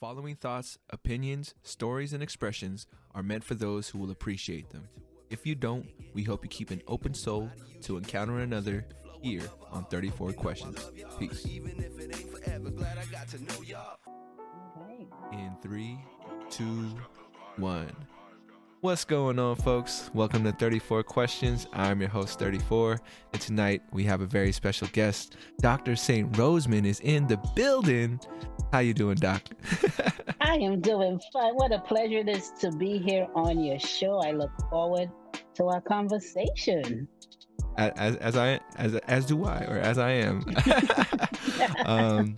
following thoughts, opinions, stories, and expressions are meant for those who will appreciate them. If you don't, we hope you keep an open soul to encounter another here on 34 Questions. Peace. In three, two, one. What's going on, folks? Welcome to 34 Questions. I'm your host, 34, and tonight we have a very special guest. Dr. St. Roseman is in the building. How you doing, Doc? I am doing fine. What a pleasure it is to be here on your show. I look forward to our conversation. As, as I as as do I, or as I am. um,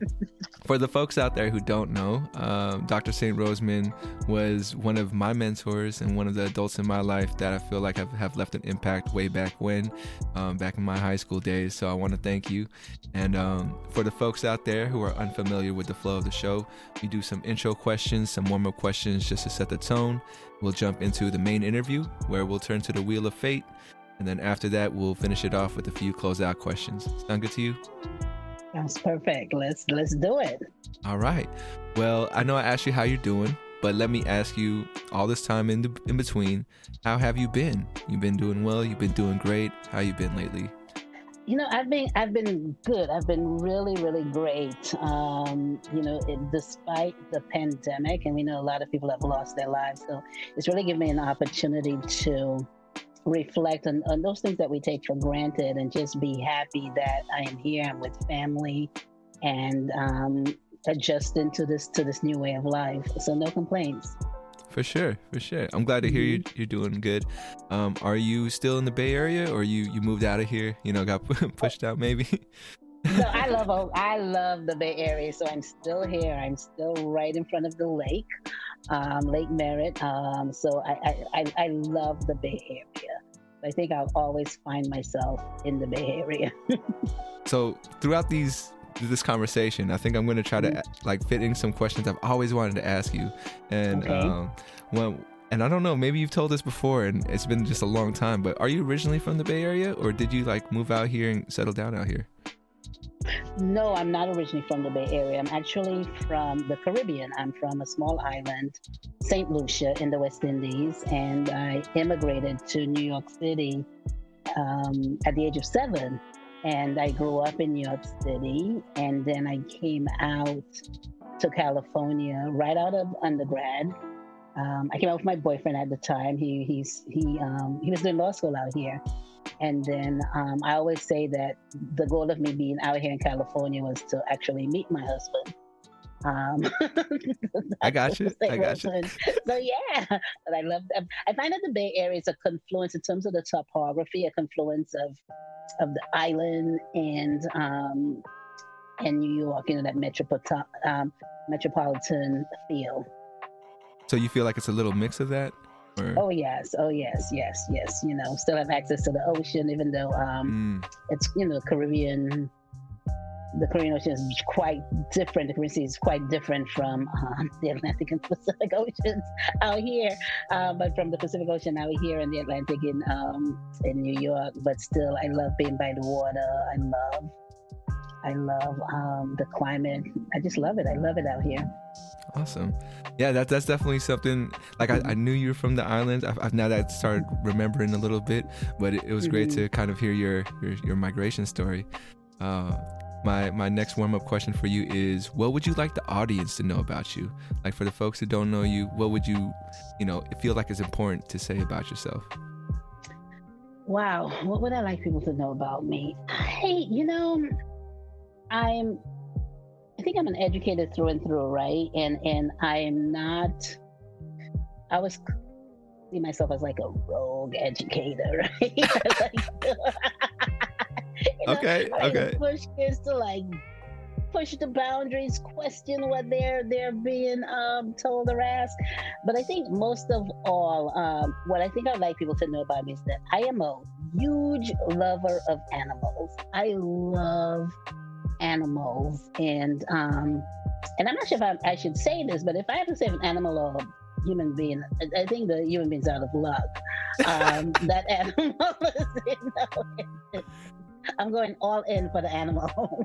for the folks out there who don't know, um, Dr. St. Roseman was one of my mentors and one of the adults in my life that I feel like have, have left an impact way back when, um, back in my high school days. So I want to thank you. And um, for the folks out there who are unfamiliar with the flow of the show, we do some intro questions, some warm up questions just to set the tone. We'll jump into the main interview where we'll turn to the Wheel of Fate. And then after that, we'll finish it off with a few closeout questions. Sound good to you? That's perfect. Let's let's do it. All right. Well, I know I asked you how you're doing, but let me ask you all this time in the, in between, how have you been? You've been doing well. You've been doing great. How you been lately? You know, I've been I've been good. I've been really really great. Um, you know, it, despite the pandemic, and we know a lot of people have lost their lives, so it's really given me an opportunity to reflect on, on those things that we take for granted and just be happy that I am here. I'm with family and um, adjusting to this to this new way of life. So no complaints. For sure, for sure. I'm glad to hear you, mm-hmm. you're doing good. Um, are you still in the Bay Area, or you you moved out of here? You know, got pushed out maybe. so I love I love the Bay Area, so I'm still here. I'm still right in front of the lake, um, Lake Merritt. Um, so I, I, I love the Bay Area. I think I'll always find myself in the Bay Area. so throughout these this conversation, I think I'm going to try to mm-hmm. like fit in some questions I've always wanted to ask you, and okay. um, when and I don't know, maybe you've told us before, and it's been just a long time. But are you originally from the Bay Area, or did you like move out here and settle down out here? No, I'm not originally from the Bay Area. I'm actually from the Caribbean. I'm from a small island, St. Lucia, in the West Indies, and I immigrated to New York City um, at the age of seven. And I grew up in New York City, and then I came out to California right out of undergrad. Um, I came out with my boyfriend at the time. He he's he um, he was doing law school out here, and then um, I always say that the goal of me being out here in California was to actually meet my husband. Um, I got you. I got you. So yeah, but I love. Them. I find that the Bay Area is a confluence in terms of the topography, a confluence of of the island and um, and New York. You know that metropolitan um, metropolitan feel. So you feel like it's a little mix of that. Oh yes, oh yes, yes, yes. You know, still have access to the ocean, even though um, mm. it's you know Caribbean. The Caribbean Ocean is quite different. The Caribbean Sea is quite different from um, the Atlantic and Pacific Oceans out here, uh, but from the Pacific Ocean out here in the Atlantic in um, in New York. But still, I love being by the water. I love, I love um, the climate. I just love it. I love it out here. Awesome. Yeah, that, that's definitely something. Like, I, I knew you were from the islands. I've, I've now that I started remembering a little bit, but it, it was mm-hmm. great to kind of hear your, your, your migration story. Uh, my my next warm up question for you is what would you like the audience to know about you like for the folks that don't know you what would you you know feel like is important to say about yourself wow what would i like people to know about me hey you know i'm I think I'm an educator through and through, right? And and I am not. I was see myself as like a rogue educator, right? like, know, okay. I okay. Push kids to like push the boundaries, question what they're they're being um, told or asked. But I think most of all, um, what I think I'd like people to know about me is that I am a huge lover of animals. I love animals and um and i'm not sure if I, I, should say this but if i have to say an animal or human being i think the human being's out of luck um that animal is you know, i'm going all in for the animal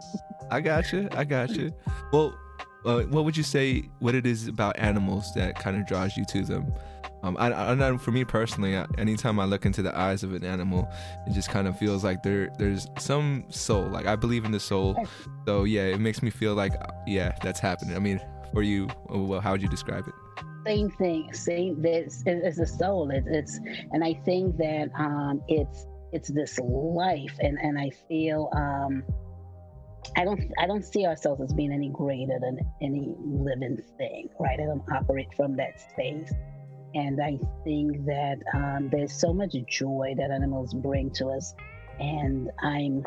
i got you i got you well uh, what would you say? What it is about animals that kind of draws you to them? Um, I, I know for me personally, anytime I look into the eyes of an animal, it just kind of feels like there there's some soul. Like I believe in the soul, so yeah, it makes me feel like yeah, that's happening. I mean, for you, well, how would you describe it? Same thing. Same. This is a soul. It, it's and I think that um, it's it's this life, and and I feel. Um, I don't I don't see ourselves as being any greater than any living thing, right? I don't operate from that space. And I think that um, there's so much joy that animals bring to us. And I'm,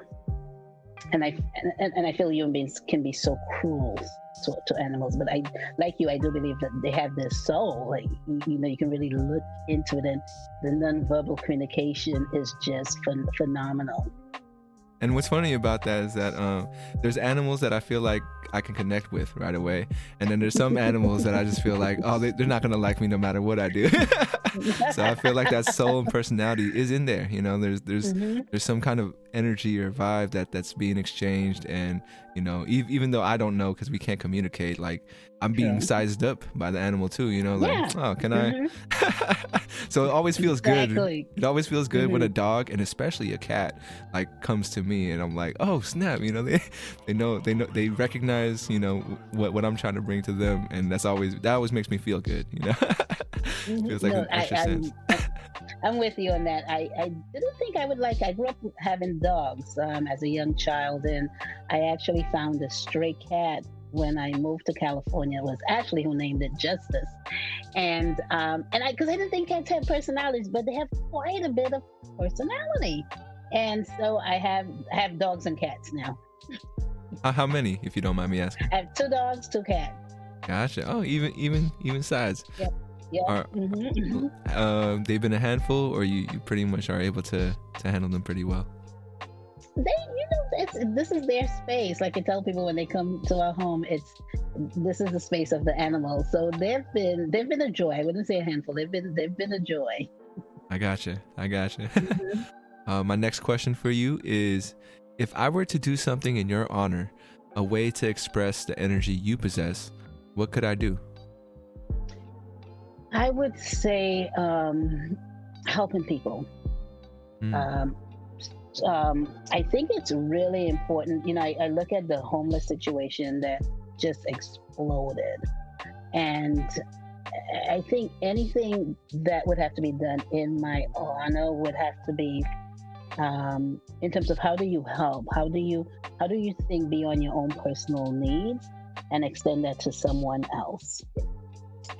and I, and, and I feel human beings can be so cruel to, to, animals. But I, like you, I do believe that they have their soul. Like, you know, you can really look into it, and the nonverbal communication is just ph- phenomenal. And what's funny about that is that um, there's animals that I feel like I can connect with right away, and then there's some animals that I just feel like, oh, they, are not gonna like me no matter what I do. so I feel like that soul and personality is in there. You know, there's there's mm-hmm. there's some kind of energy or vibe that that's being exchanged, and you know, e- even though I don't know because we can't communicate, like I'm being sized up by the animal too. You know, like yeah. oh, can mm-hmm. I? so it always feels exactly. good. It always feels good mm-hmm. when a dog and especially a cat like comes to me, and I'm like, oh snap! You know, they they know they know they recognize you know what what I'm trying to bring to them, and that's always that always makes me feel good. You know, mm-hmm. feels like no, an extra I, sense. I'm, I'm with you on that. I, I didn't think I would like. I grew up having dogs um, as a young child, and I actually found a stray cat when I moved to California. It was Ashley who named it Justice, and um, and I because I didn't think cats had personalities, but they have quite a bit of personality, and so I have have dogs and cats now. Uh, how many, if you don't mind me asking? I have two dogs, two cats. Gotcha. Oh, even even even size. Yep. Yeah. Are, mm-hmm. Uh, they've been a handful, or you, you pretty much are able to to handle them pretty well. They, you know, it's this is their space. Like I tell people when they come to our home, it's this is the space of the animals. So they've been they've been a joy. I wouldn't say a handful. They've been they've been a joy. I gotcha. I gotcha. Mm-hmm. uh, my next question for you is: If I were to do something in your honor, a way to express the energy you possess, what could I do? I would say um, helping people. Mm. Um, um, I think it's really important. You know, I, I, look at the homeless situation that just exploded. And I think anything that would have to be done in my honor would have to be um, in terms of how do you help? How do you how do you think beyond your own personal needs and extend that to someone else?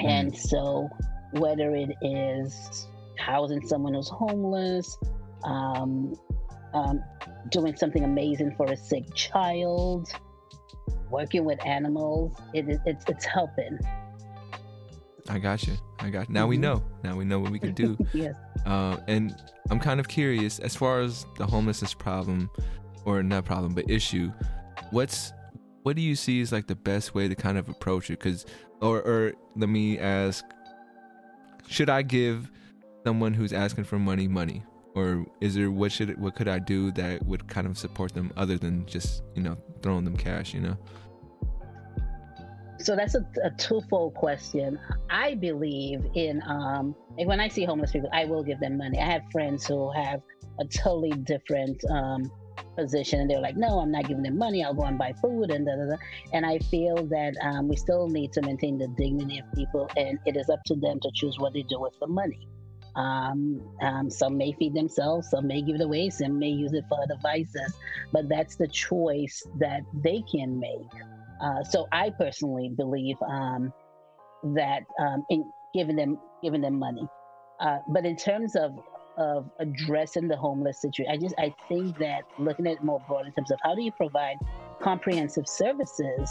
Mm. And so, whether it is housing someone who's homeless, um, um, doing something amazing for a sick child, working with animals, it, it, it's, it's helping. I got you. I got. You. Now mm-hmm. we know. Now we know what we can do. yes. Uh, and I'm kind of curious as far as the homelessness problem, or not problem, but issue. What's what do you see is like the best way to kind of approach it? Because, or, or let me ask, should I give someone who's asking for money money, or is there what should what could I do that would kind of support them other than just you know throwing them cash? You know. So that's a, a twofold question. I believe in um, when I see homeless people, I will give them money. I have friends who have a totally different um, position and they're like no i'm not giving them money i'll go and buy food and da, da, da. and i feel that um, we still need to maintain the dignity of people and it is up to them to choose what they do with the money um, um, some may feed themselves some may give it away some may use it for other vices but that's the choice that they can make uh, so i personally believe um, that um, in giving them giving them money uh, but in terms of of addressing the homeless situation. I just I think that looking at it more broad in terms of how do you provide comprehensive services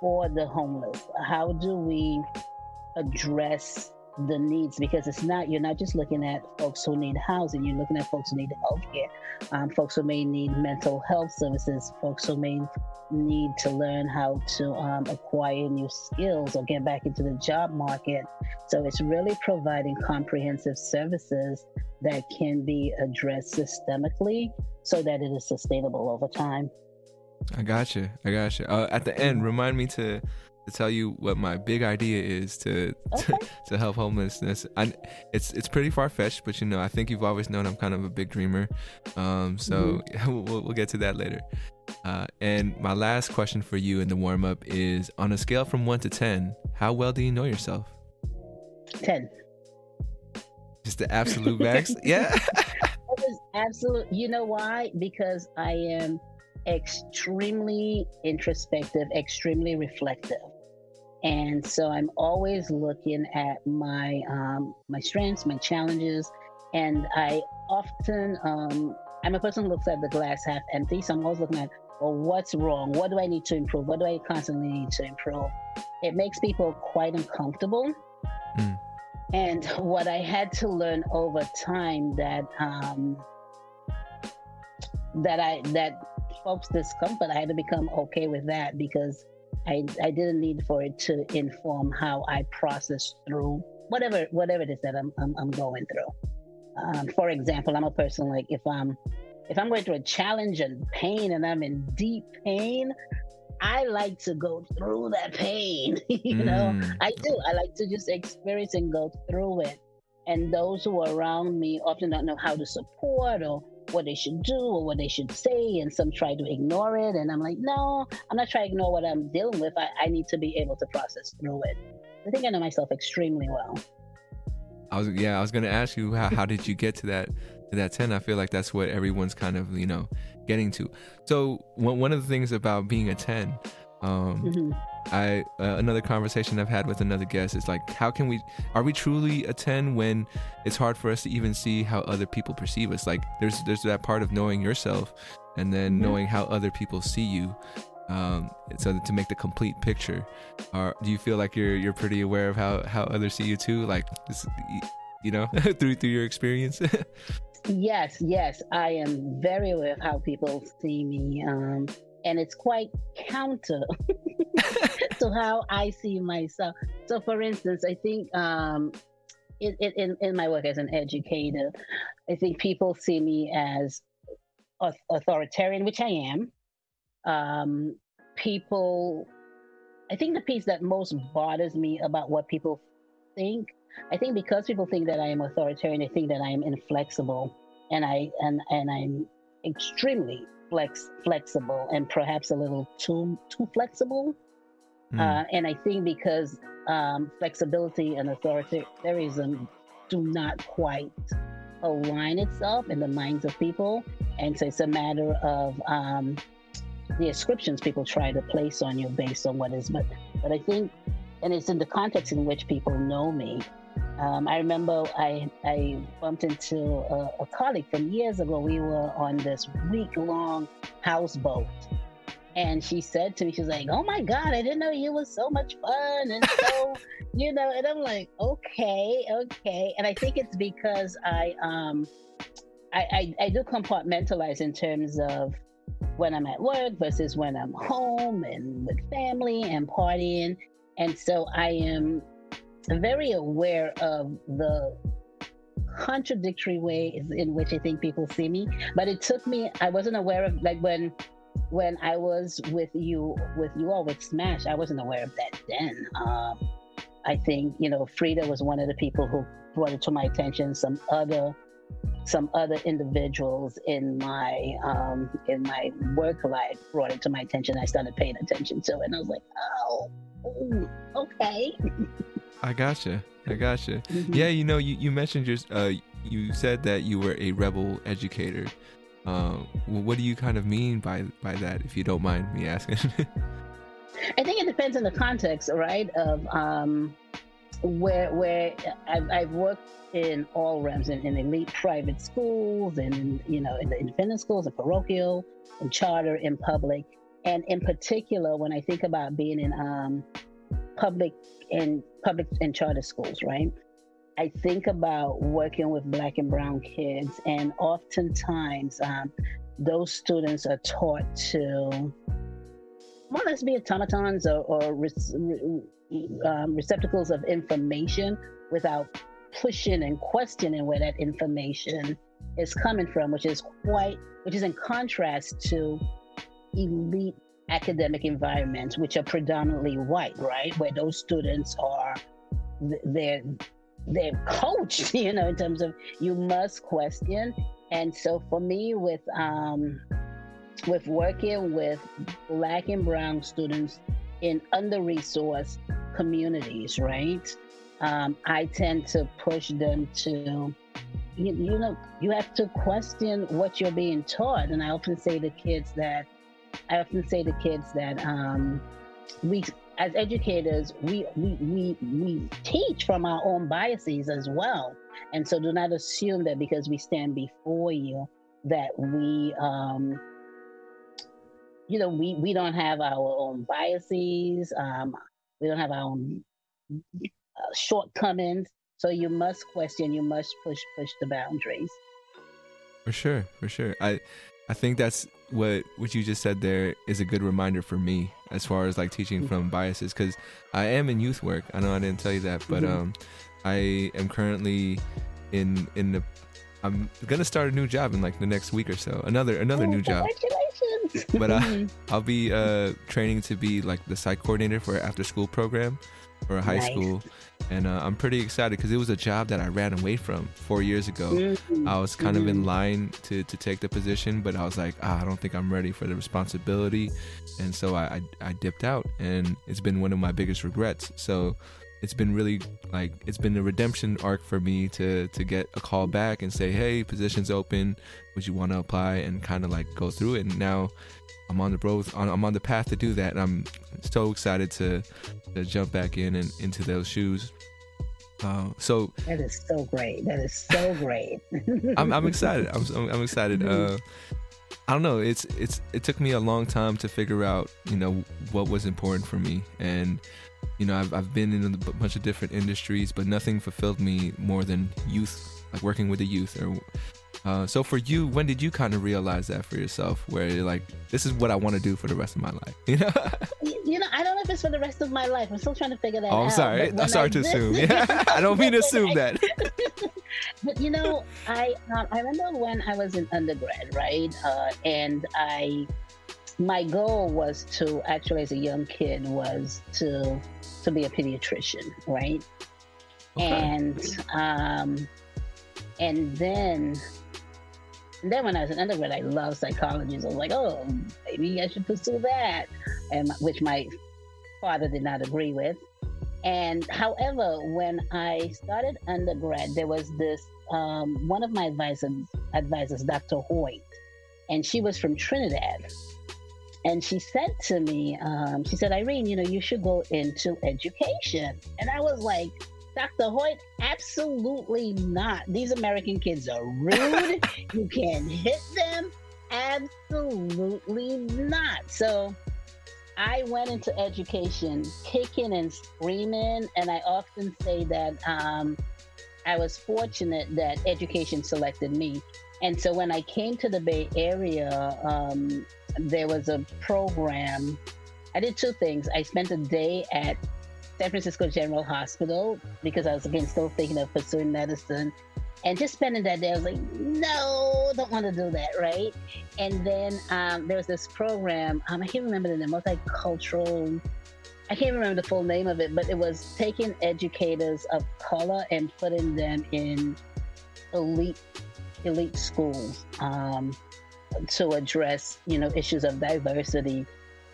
for the homeless? How do we address the needs because it's not you're not just looking at folks who need housing you're looking at folks who need health care um, folks who may need mental health services folks who may need to learn how to um, acquire new skills or get back into the job market. So it's really providing comprehensive services that can be addressed systemically so that it is sustainable over time. I got you i got you uh, at the end remind me to to tell you what my big idea is to okay. to, to, help homelessness. I, it's it's pretty far fetched, but you know, I think you've always known I'm kind of a big dreamer. Um, so mm-hmm. we'll, we'll get to that later. Uh, and my last question for you in the warm up is: on a scale from one to ten, how well do you know yourself? Ten. Just the absolute max. yeah. absolute. You know why? Because I am extremely introspective, extremely reflective. And so I'm always looking at my um, my strengths, my challenges, and I often um, I'm a person who looks at the glass half empty. So I'm always looking at, well, what's wrong? What do I need to improve? What do I constantly need to improve? It makes people quite uncomfortable. Mm. And what I had to learn over time that um, that I that folks discomfort, I had to become okay with that because I I didn't need for it to inform how I process through whatever whatever it is that I'm I'm, I'm going through. Um, for example, I'm a person like if I'm if I'm going through a challenge and pain and I'm in deep pain, I like to go through that pain. you know, mm. I do. I like to just experience and go through it. And those who are around me often don't know how to support or what they should do or what they should say. And some try to ignore it. And I'm like, no, I'm not trying to ignore what I'm dealing with. I, I need to be able to process through it. I think I know myself extremely well. I was yeah, I was gonna ask you how, how did you get to that to that ten? I feel like that's what everyone's kind of you know getting to. So one one of the things about being a ten, um, mm-hmm. I uh, another conversation I've had with another guest is like, how can we? Are we truly a ten when it's hard for us to even see how other people perceive us? Like there's there's that part of knowing yourself and then mm-hmm. knowing how other people see you um, so to make the complete picture do you feel like you're you're pretty aware of how how others see you too like you know through through your experience yes yes i am very aware of how people see me um, and it's quite counter to how i see myself. So for instance i think um, in, in, in my work as an educator i think people see me as authoritarian which i am. Um, people i think the piece that most bothers me about what people think i think because people think that i am authoritarian they think that i am inflexible and i and and i'm extremely flex flexible and perhaps a little too too flexible mm. uh, and i think because um, flexibility and authoritarianism do not quite align itself in the minds of people. And so it's a matter of um, the ascriptions people try to place on you based on what is but but i think and it's in the context in which people know me. Um, i remember i i bumped into a, a colleague from years ago. We were on this week long houseboat and she said to me, she's like, "Oh my God, I didn't know you was so much fun and so, you know." And I'm like, "Okay, okay." And I think it's because I um, I, I, I do compartmentalize in terms of when I'm at work versus when I'm home and with family and partying. And so I am very aware of the contradictory ways in which I think people see me. But it took me, I wasn't aware of like when when I was with you with you all with Smash, I wasn't aware of that then. Um, I think, you know, Frida was one of the people who brought it to my attention. Some other some other individuals in my um, in my work life brought it to my attention. I started paying attention to it, and I was like, "Oh, ooh, okay." I gotcha. I gotcha. Mm-hmm. Yeah, you know, you, you mentioned your uh, you said that you were a rebel educator. Uh, what do you kind of mean by by that, if you don't mind me asking? I think it depends on the context, right? Of um, where where I've, I've worked in all realms in, in, elite private schools and in, you know in the independent schools and parochial and charter in public and in particular when i think about being in um, public and public and charter schools right i think about working with black and brown kids and oftentimes um, those students are taught to more or less be automatons or, or um, receptacles of information without pushing and questioning where that information is coming from, which is quite, which is in contrast to elite academic environments, which are predominantly white, right, where those students are they're they're coached, you know, in terms of you must question. And so for me, with um, with working with black and brown students in under-resourced communities, right? Um, I tend to push them to, you, you know, you have to question what you're being taught. And I often say to kids that, I often say to kids that um, we, as educators, we, we, we, we teach from our own biases as well. And so do not assume that because we stand before you that we, um, you know, we, we don't have our own biases. Um, we don't have our own uh, shortcomings. So you must question, you must push, push the boundaries. For sure, for sure. I, I think that's what what you just said there is a good reminder for me as far as like teaching from biases because I am in youth work. I know I didn't tell you that, but mm-hmm. um, I am currently in in the. I'm gonna start a new job in like the next week or so. Another another oh, new job. but I. I'll be uh, training to be like the site coordinator for an after school program for high nice. school and uh, I'm pretty excited because it was a job that I ran away from four years ago. Mm-hmm. I was kind of in mm-hmm. line to, to take the position, but I was like, ah, I don't think I'm ready for the responsibility, and so I, I, I dipped out, and it's been one of my biggest regrets. So it's been really like it's been a redemption arc for me to to get a call back and say, hey, position's open, would you want to apply, and kind of like go through it. And now I'm on the road. I'm on the path to do that. And I'm so excited to, to jump back in and into those shoes. Uh, so that is so great. That is so great. I'm, I'm excited. I'm, I'm excited. Mm-hmm. Uh, I don't know. It's it's it took me a long time to figure out, you know, what was important for me, and you know, I've I've been in a bunch of different industries, but nothing fulfilled me more than youth, like working with the youth or uh, so for you, when did you kind of realize that for yourself, where you're like, this is what I want to do for the rest of my life? You know. you know, I don't know if it's for the rest of my life. I'm still trying to figure that oh, I'm out. sorry. I'm sorry I to assume. Yeah, I don't mean to assume that. but you know, I um, I remember when I was in undergrad, right? Uh, and I my goal was to actually as a young kid was to to be a pediatrician right okay. and um and then and then when I was an undergrad, I loved psychology. So I was like, oh, maybe I should pursue that, and which my father did not agree with. And however, when I started undergrad, there was this um, one of my advisors, advisors, Dr. Hoyt, and she was from Trinidad. And she said to me, um, she said, Irene, you know, you should go into education. And I was like, Dr. Hoyt, absolutely not. These American kids are rude. you can hit them. Absolutely not. So I went into education kicking and screaming. And I often say that um, I was fortunate that education selected me. And so when I came to the Bay Area, um, there was a program. I did two things. I spent a day at San Francisco General Hospital because I was again still thinking of pursuing medicine. And just spending that day, I was like, no, don't want to do that, right? And then um, there was this program, um, I can't remember the name, multicultural, I can't remember the full name of it, but it was taking educators of color and putting them in elite elite schools um, to address, you know, issues of diversity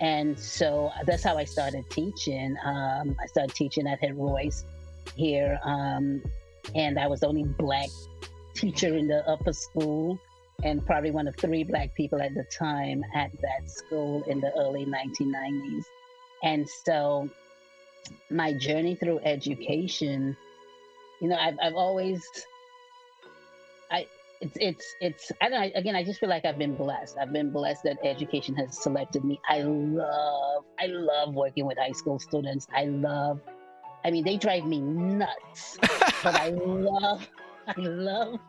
and so that's how I started teaching. Um, I started teaching at Head Royce here. Um, and I was the only black teacher in the upper school and probably one of three black people at the time at that school in the early 1990s. And so my journey through education, you know, I've, I've always, I, it's it's it's I don't know, again I just feel like I've been blessed. I've been blessed that education has selected me. I love I love working with high school students. I love I mean they drive me nuts. but I love I love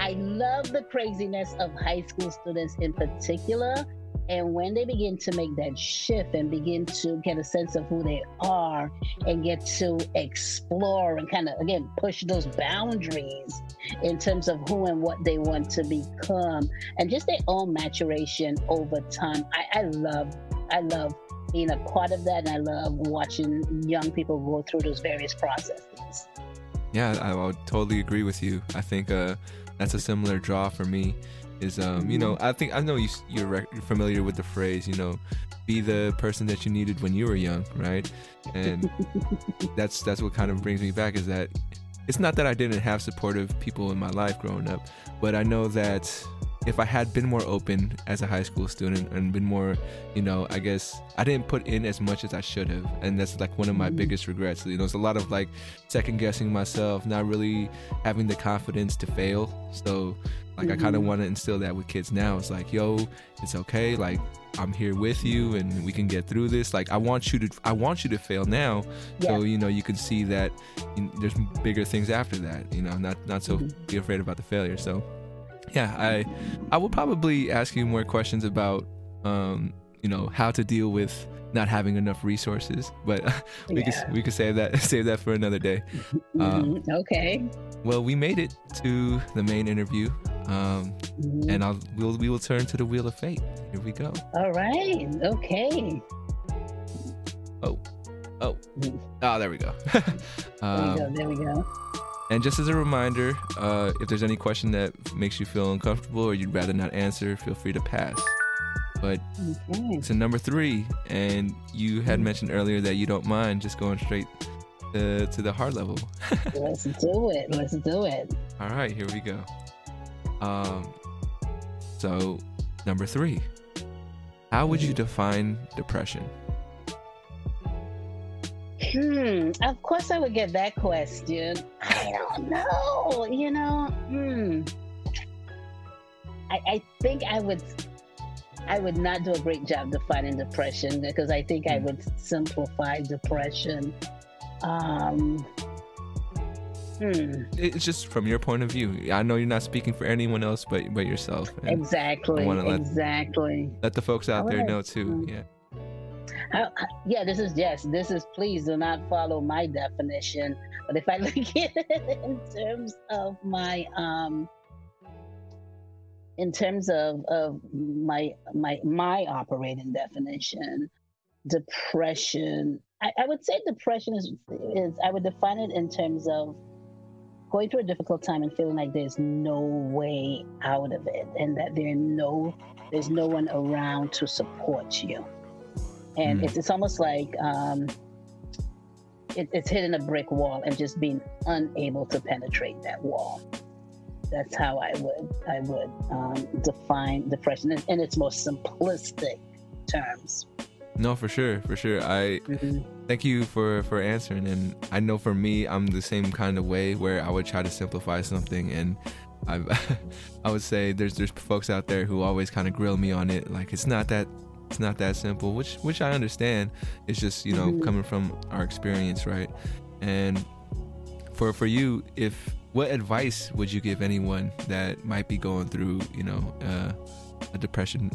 I love the craziness of high school students in particular and when they begin to make that shift and begin to get a sense of who they are and get to explore and kind of, again, push those boundaries in terms of who and what they want to become and just their own maturation over time, I, I love I love being a part of that, and I love watching young people go through those various processes. Yeah, I, I would totally agree with you. I think uh, that's a similar draw for me. Is um, you know, I think I know you you're, rec- you're familiar with the phrase, you know, be the person that you needed when you were young, right? And that's that's what kind of brings me back is that it's not that I didn't have supportive people in my life growing up, but I know that if I had been more open as a high school student and been more, you know, I guess I didn't put in as much as I should have. And that's like one of my mm-hmm. biggest regrets. You know, it's a lot of like second guessing myself, not really having the confidence to fail. So, like, mm-hmm. I kind of want to instill that with kids now. It's like, yo, it's okay. Like, I'm here with you and we can get through this. Like, I want you to, I want you to fail now. Yeah. So, you know, you can see that you know, there's bigger things after that, you know, not, not so mm-hmm. be afraid about the failure. So, yeah, I I will probably ask you more questions about um, you know how to deal with not having enough resources, but we yeah. could we could save that save that for another day. Um, okay. Well, we made it to the main interview, um, mm-hmm. and I'll we'll we will turn to the wheel of fate. Here we go. All right. Okay. Oh, oh, mm-hmm. oh! There we go. there we go. There we go. And just as a reminder, uh, if there's any question that makes you feel uncomfortable or you'd rather not answer, feel free to pass. But okay. it's a number three, and you had mentioned earlier that you don't mind just going straight to, to the hard level. Let's do it. Let's do it. All right, here we go. Um, so number three, how would you define depression? Hmm. Of course, I would get that question. I don't know. You know. Hmm. I, I think I would. I would not do a great job defining depression because I think I hmm. would simplify depression. Um, Hmm. It's just from your point of view. I know you're not speaking for anyone else but but yourself. Exactly. Let, exactly. Let the folks out there know too. Hmm. Yeah. This is yes. This is please do not follow my definition. But if I look at it in terms of my um, in terms of of my my my operating definition, depression. I, I would say depression is is I would define it in terms of going through a difficult time and feeling like there's no way out of it and that there no there's no one around to support you and mm. it's, it's almost like um, it, it's hitting a brick wall and just being unable to penetrate that wall. That's how I would I would um, define depression in, in, its most simplistic terms. No, for sure, for sure. I mm-hmm. thank you for for answering, and I know for me, I'm the same kind of way where I would try to simplify something and. I I would say there's there's folks out there who always kind of grill me on it like it's not that it's not that simple, which which I understand. It's just you know mm-hmm. coming from our experience, right? And for for you, if what advice would you give anyone that might be going through you know uh, a depression?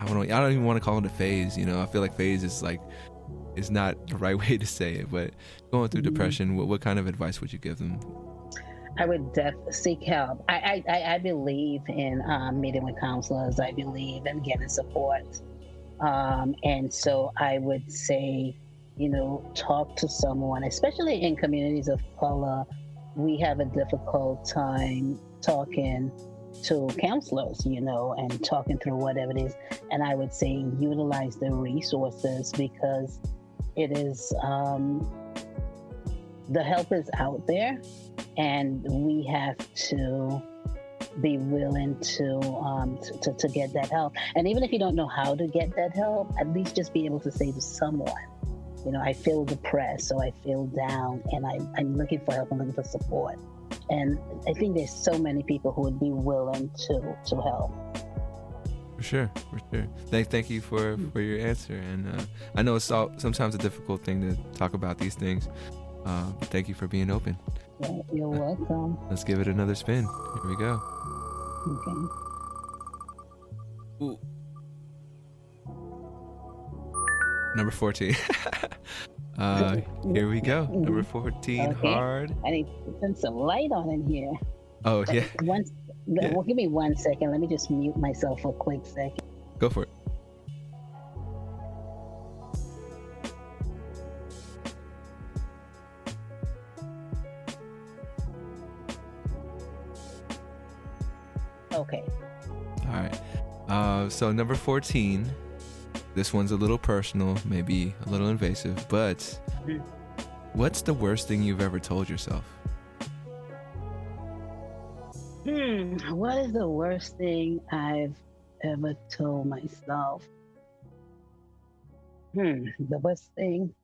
I don't know. I don't even want to call it a phase. You know, I feel like phase is like is not the right way to say it, but going through mm-hmm. depression, what, what kind of advice would you give them? I would def- seek help. I, I, I believe in um, meeting with counselors. I believe in getting support. Um, and so I would say, you know, talk to someone, especially in communities of color. We have a difficult time talking to counselors, you know, and talking through whatever it is. And I would say utilize the resources because it is, um, the help is out there and we have to be willing to, um, to, to, get that help. And even if you don't know how to get that help, at least just be able to say to someone, you know, I feel depressed, so I feel down, and I, I'm looking for help, I'm looking for support. And I think there's so many people who would be willing to to help. For sure, for sure. Thank, thank you for for your answer. And uh, I know it's all, sometimes a difficult thing to talk about these things, uh, but thank you for being open. You're welcome. Let's give it another spin. Here we go. Okay. Ooh. Number 14. uh, here we go. Number 14, okay. hard. I need to put some light on in here. Oh, yeah. One, yeah. Well, give me one second. Let me just mute myself for a quick second. Go for it. So number 14. This one's a little personal, maybe a little invasive, but what's the worst thing you've ever told yourself? Hmm. What is the worst thing I've ever told myself? Hmm. The worst thing.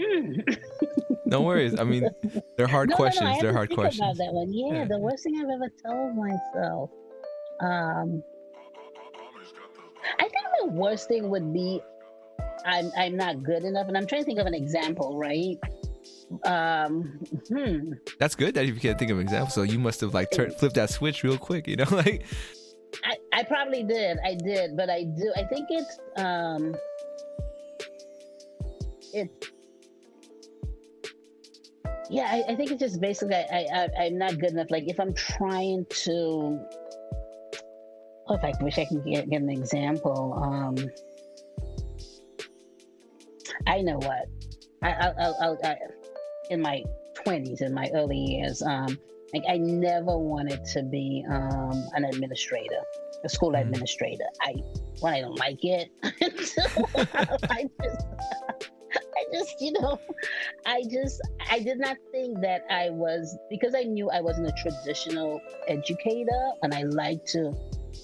Hmm. No worries. I mean, they're hard No, no, no, questions. have they're hard questions. About that one. Yeah, Yeah. the worst thing I've ever told myself. Um, I think the worst thing would be I'm I'm not good enough, and I'm trying to think of an example, right? Um, hmm. That's good that you can't think of an example. So you must have like turned, flipped that switch real quick, you know? like, I, I probably did. I did, but I do. I think it's um, it. Yeah, I, I think it's just basically I, I I'm not good enough. Like if I'm trying to, oh, if I wish I could get, get an example. Um, I know what. I I, I, I, in my twenties, in my early years, um, like I never wanted to be um an administrator a school Mhm. administrator. I when I don't like it. I just, I just, you know, I just, I did not think that I was because I knew I wasn't a traditional educator, and I like to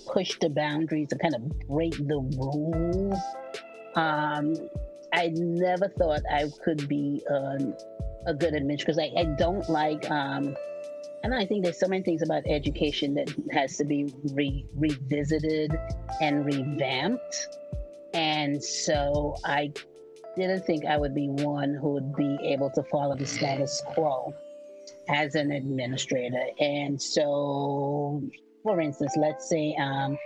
push the boundaries and kind of break the rules. Um, I never thought I could be um, a good administrator because I, I don't like um, and I think there's so many things about education that has to be re- revisited and revamped. And so I didn't think I would be one who would be able to follow the status quo as an administrator. And so, for instance, let's say, um,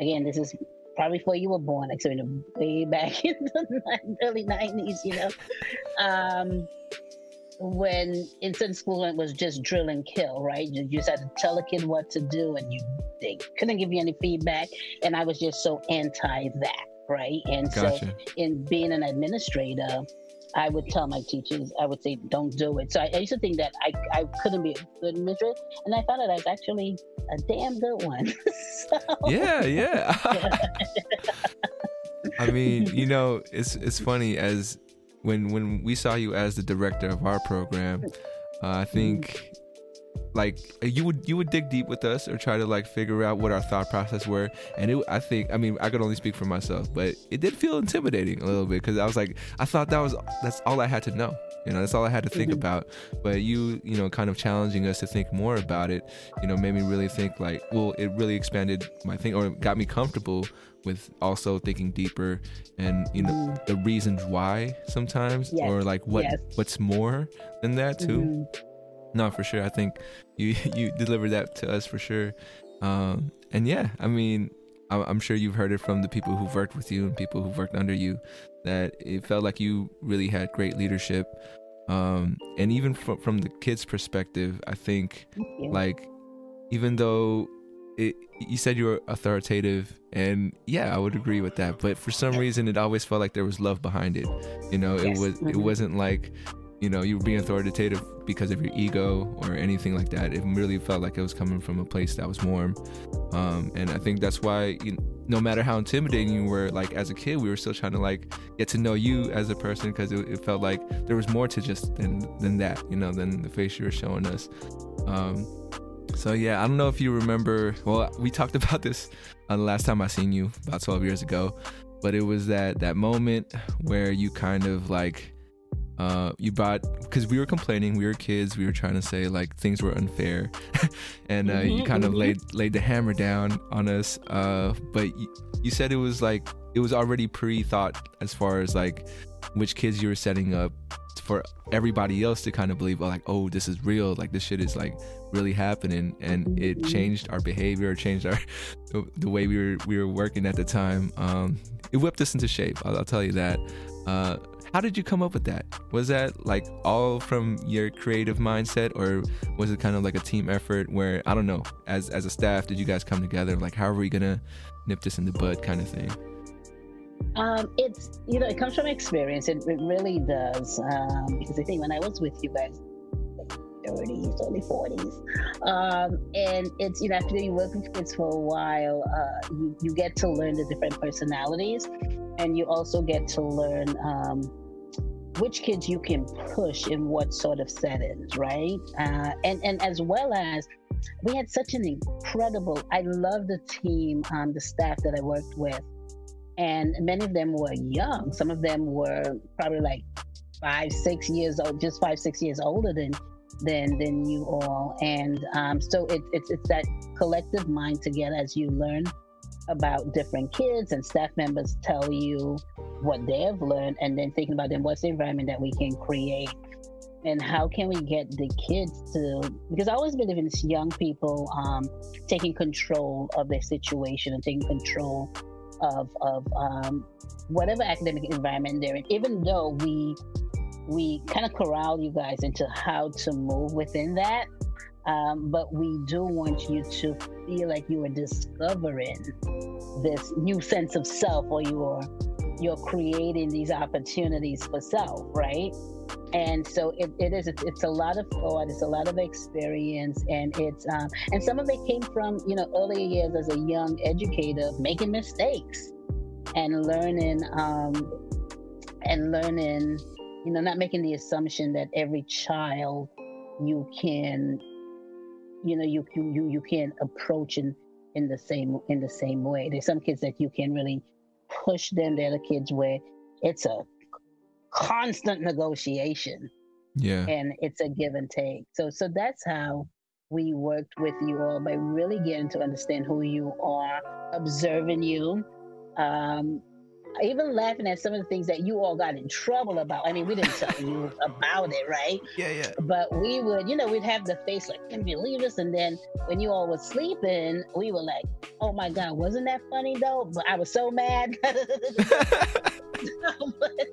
again, this is probably before you were born, like so in the, way back in the early 90s, you know. Um, when instant schooling was just drill and kill, right? You just had to tell a kid what to do, and you they couldn't give you any feedback. And I was just so anti that, right? And gotcha. so, in being an administrator, I would tell my teachers, I would say, "Don't do it." So I, I used to think that I I couldn't be a good administrator, and I found that I was actually a damn good one. so, yeah, yeah. I mean, you know, it's it's funny as when when we saw you as the director of our program, uh, I think like you would you would dig deep with us or try to like figure out what our thought process were and it i think i mean i could only speak for myself but it did feel intimidating a little bit because i was like i thought that was that's all i had to know you know that's all i had to think Mhm. about but you you know kind of challenging us to think more about it you know made me really think like well it really expanded my thing or got me comfortable with also thinking deeper and you know Mhm. the reasons why sometimes Yes, or like what yes. what's more than that too Mhm. No, for sure. I think you you delivered that to us for sure. Um, and yeah, I mean, I'm, I'm sure you've heard it from the people who've worked with you and people who've worked under you that it felt like you really had great leadership. Um, and even from from the kids' perspective, I think like even though it, you said you were authoritative and yeah i would agree with that but for some reason it always felt like there was love behind it you know it was it Mhm. wasn't like you know you were being authoritative because of your ego or anything like that it really felt like it was coming from a place that was warm um, and i think that's why you, no matter how intimidating you were like as a kid we were still trying to like get to know you as a person because it, it felt like there was more to just than than that you know than the face you were showing us um, so yeah, I don't know if you remember. Well, we talked about this uh, the last time I seen you about 12 years ago, but it was that that moment where you kind of like uh you brought because we were complaining we were kids we were trying to say like things were unfair. And uh, you Mhm, kind of mhm. laid laid the hammer down on us uh but you, you said it was like it was already pre-thought as far as like which kids you were setting up for everybody else to kind of believe oh, like oh this is real like this shit is like really happening. And it changed our behavior changed our the, the way we were we were working at the time. Um it whipped us into shape i'll, I'll tell you that. Uh how did you come up with that was that like all from your creative mindset or was it kind of like a team effort where i don't know as as a staff did you guys come together like how are we gonna nip this in the bud kind of thing Um, it's you know, it comes from experience. It, it really does. Um, because I think when I was with you guys, 30s, early 40s. Um, and it's, you know, after you work with kids for a while, uh, you, you get to learn the different personalities and you also get to learn um, which kids you can push in what sort of settings, right? Uh, and, and as well as we had such an incredible, I love the team, um, the staff that I worked with. And many of them were young. Some of them were probably like five, six years old, just five, six years older than than than you all. And um, so it, it's it's that collective mind together as you learn about different kids and staff members tell you what they have learned and then thinking about then what's the environment that we can create and how can we get the kids to because i always believe in this young people um, taking control of their situation and taking control of, of um, whatever academic environment they're in even though we we kind of corral you guys into how to move within that. Um, but we do want you to feel like you are discovering this new sense of self or you're you're creating these opportunities for self right? And so it, it is it's, it's, a lot of thought it's a lot of experience and it's um, and some of it came from you know earlier years as a young educator making mistakes and learning um, and learning you know, not making the assumption that every child you can, you know, you you you can approach in in the same in the same way. There's some kids that you can really push them. There are kids where it's a constant negotiation. Yeah. And it's a give and take. So so that's how we worked with you all by really getting to understand who you are, observing you, um, even laughing at some of the things that you all got in trouble about. I mean, we didn't tell you about it, right? Yeah, yeah. But we would, you know, we'd have the face like, can you believe this? And then when you all was sleeping, we were like, oh my God, wasn't that funny though? But I was so mad. but,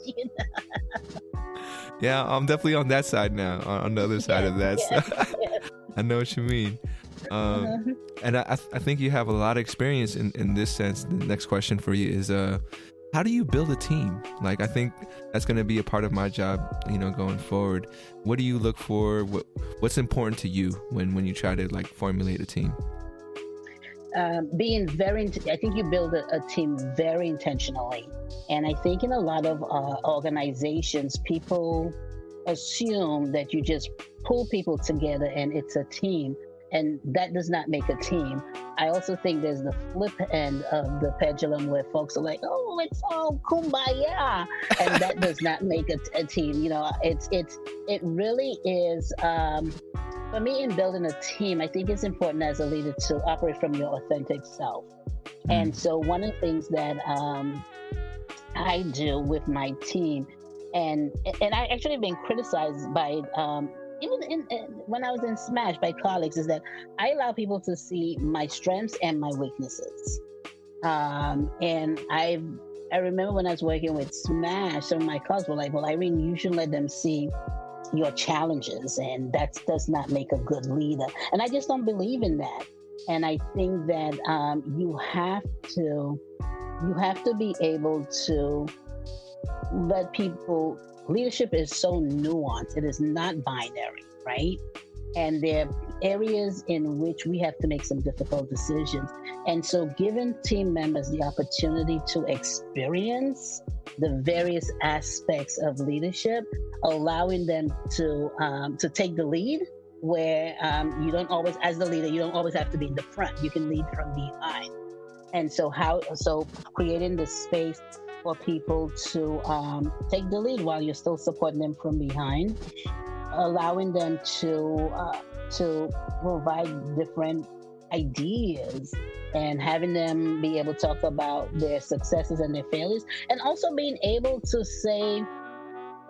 you know. Yeah, I'm definitely on that side now, on the other side yeah, of that. Yeah, so. yeah. I know what you mean. Um, uh-huh. and I, I think you have a lot of experience in, in this sense. The next question for you is, uh, how do you build a team? Like i think that's going to be a part of my job you know going forward. What do you look for? What what's important to you when when you try to like formulate a team? Um, being very i think you build a, a, team very intentionally. And i think in a lot of uh, organizations people assume that you just pull people together and it's a team and that does not make a team. I also think there's the flip end of the pendulum where folks are like, "Oh, it's all kumbaya," and that does not make a, a, team. You know, it's it's it really is. Um, for me, in building a team, I think it's important as a leader to operate from your authentic self. Mm. And so, one of the things that um, I do with my team and and I actually been criticized by um, even in, in, when I was in Smash by colleagues, is that I allow people to see my strengths and my weaknesses. Um, and I I remember when I was working with Smash, some of my colleagues were like, "Well, Irene, you should let them see your challenges, and that does not make a good leader." And I just don't believe in that. And I think that um, you have to you have to be able to let people leadership is so nuanced, it is not binary, right? And there are areas in which we have to make some difficult decisions. And so, giving team members the opportunity to experience the various aspects of leadership, allowing them to um, to take the lead, where um, you don't always, as the leader, you don't always have to be in the front. You can lead from behind. And so, how so creating the space for people to um, take the lead while you're still supporting them from behind, allowing them to uh, to provide different ideas and having them be able to talk about their successes and their failures, and also being able to say.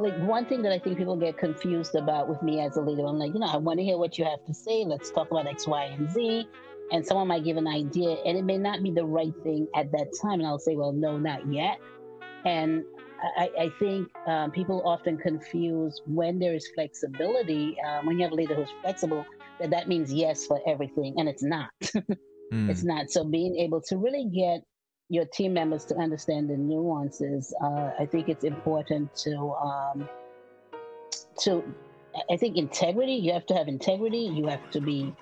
Like one thing that I think people get confused about with me as a leader, I'm like, you know, I want to hear what you have to say. Let's talk about X, Y, and Z and someone might give an idea and it may not be the right thing at that time and i'll say well no not yet and I, I think um, people often confuse when there is flexibility, um, when you have a leader who's flexible, that that means yes for everything, and it's not. mm. It's not. So being able to really get your team members to understand the nuances, uh, I think it's important to um, to I think integrity. You have to have integrity. You have to be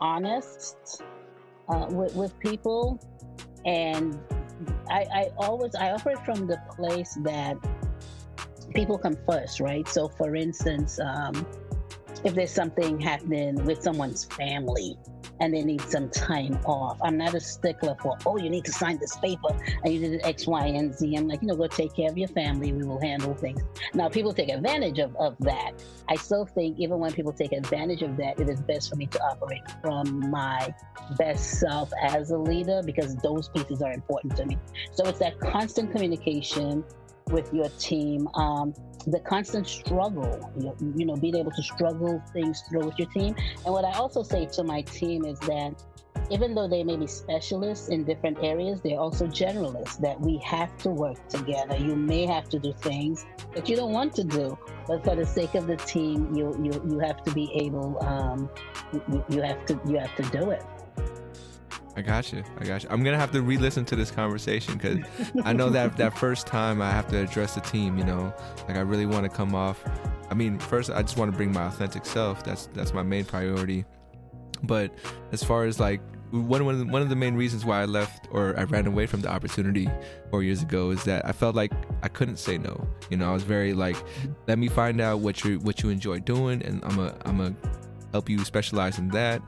honest uh, with with people, and I, I always I operate from the place that people come first, right? So, for instance, um, if there's something happening with someone's family and they need some time off, I'm not a stickler for, oh, you need to sign this paper and you did X, Y, and Z. I'm like, you know, go take care of your family. We will handle things. Now, people take advantage of, of that. I still think, even when people take advantage of that, it is best for me to operate from my best self as a leader because those pieces are important to me. So it's that constant communication with your team. Um, the constant struggle, you, you know, being able to struggle things through with your team. And what I also say to my team is that even though they may be specialists in different areas, they're also generalists that we have to work together. You may have to do things that you don't want to do, but for the sake of the team, you you, you have to be able, um, you, you have to you have to do it. I got you. I got you. I'm gonna have to re-listen to this conversation because I know that that first time I have to address the team. You know, like I really want to come off. I mean, first I just want to bring my authentic self. That's that's my main priority. But as far as like one one of, the, one of the main reasons why I left or I ran away from the opportunity four years ago is that I felt like I couldn't say no. You know, I was very like, let me find out what you what you enjoy doing, and I'm a I'm a help you specialize in that.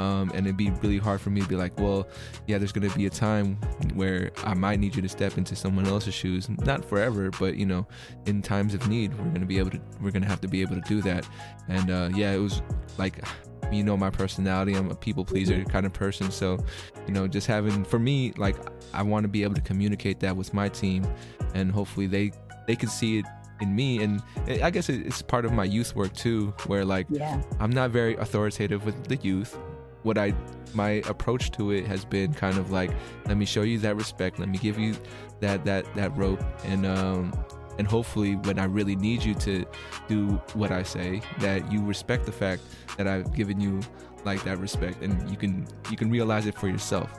Um, and it'd be really hard for me to be like, well, yeah, there's going to be a time where I might need you to step into someone else's shoes. Not forever, but you know, in times of need, we're going to be able to, we're going to have to be able to do that. And uh, yeah, it was like, you know, my personality, I'm a people pleaser kind of person. So, you know, just having, for me, like, I want to be able to communicate that with my team and hopefully they, they can see it in me and i guess it's part of my youth work too where like yeah. i'm not very authoritative with the youth what i my approach to it has been kind of like let me show you that respect let me give you that that that rope and um and hopefully when i really need you to do what i say that you respect the fact that i've given you like that respect and you can you can realize it for yourself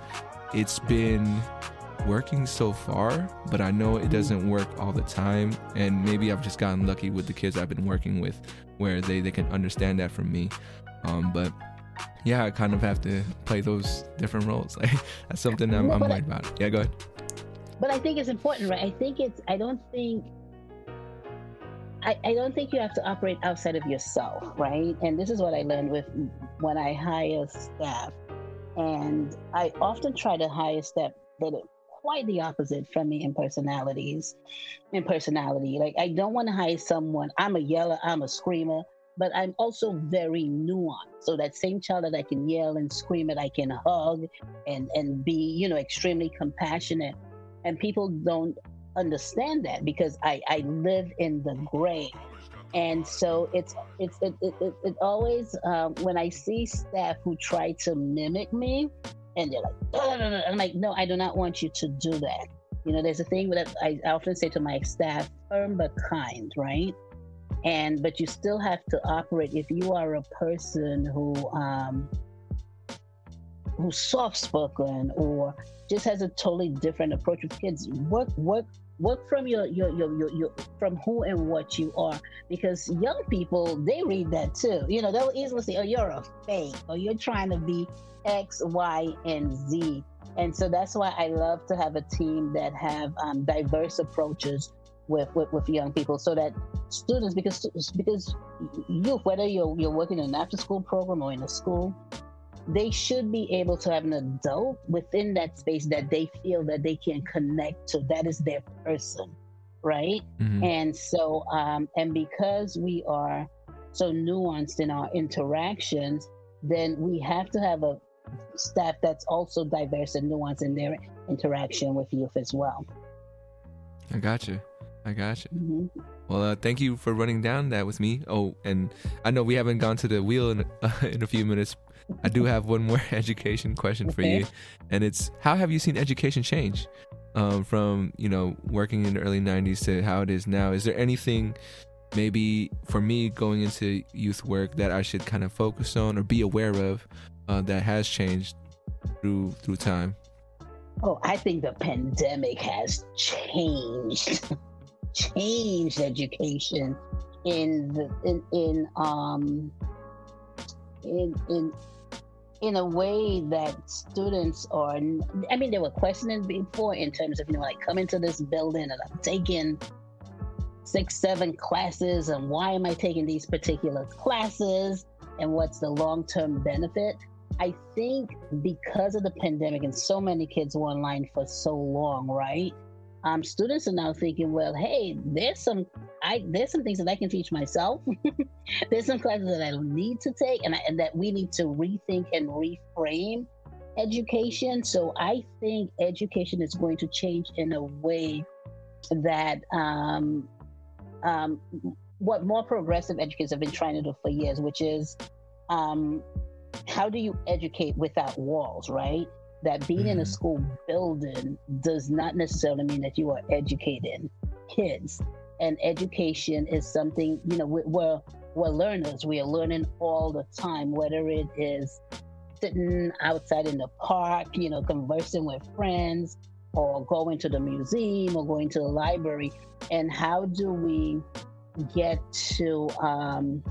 it's been working so far, but I know it doesn't work all the time. And maybe I've just gotten lucky with the kids I've been working with where they, they can understand that from me. Um, but yeah, I kind of have to play those different roles. Like that's something I'm, I'm worried about. Yeah, go ahead. But I think it's important, right? I think it's, I don't think, I, I don't think you have to operate outside of yourself, right? And this is what I learned with when I hire staff. And I often try to hire staff that quite the opposite from me in personalities in personality. Like i don't want to hire someone i'm a yeller i'm a screamer but i'm also very nuanced. So that same child that i can yell and scream at i can hug and and be you know extremely compassionate. And people don't understand that because i i live in the gray. And so it's it's it, it, it, it always um, when i see staff who try to mimic me and they're like. I'm like, no, I do not want you to do that. You know, there's a thing that I often say to my staff, firm but kind, right? And but you still have to operate if you are a person who um who's soft spoken or just has a totally different approach with kids. Work work work from your, your your your, your from who and what you are. Because young people they read that too. You know they'll easily say oh you're a fake or you're trying to be x y and z. And so that's why i love to have a team that have um, diverse approaches with, with, with young people so that students because because youth whether you're you're working in an after school program or in a school they should be able to have an adult within that space that they feel that they can connect to that is their person right mm-hmm. and so um and because we are so nuanced in our interactions then we have to have a staff that's also diverse and nuanced in their interaction with youth as well i got you i got you mm-hmm. Well, uh, thank you for running down that with me. Oh, and I know we haven't gone to the wheel in, uh, in a few minutes, I do have one more education question for you, and it's how have you seen education change um, from you know working in the early '90s to how it is now? Is there anything maybe for me going into youth work that I should kind of focus on or be aware of uh, that has changed through through time? Oh, I think the pandemic has changed changed education in the in in um in in in a way that students are i mean they were questioning before in terms of you know like coming to this building and i'm taking six seven classes and why am i taking these particular classes and what's the long-term benefit? I think because of the pandemic and so many kids were online for so long right um, students are now thinking, well, hey, there's some I there's some things that I can teach myself. there's some classes that I don't need to take, and, I, and that we need to rethink and reframe education. So I think education is going to change in a way that um, um, what more progressive educators have been trying to do for years, which is um, how do you educate without walls, right? That being mm-hmm. in a mm-hmm. school building does not necessarily mean that you are educating kids. And education is something, you know, we're, we're learners. We are learning all the time, whether it is sitting outside in the park, you know, conversing with friends, or going to the museum or going to the library. And how do we get to um,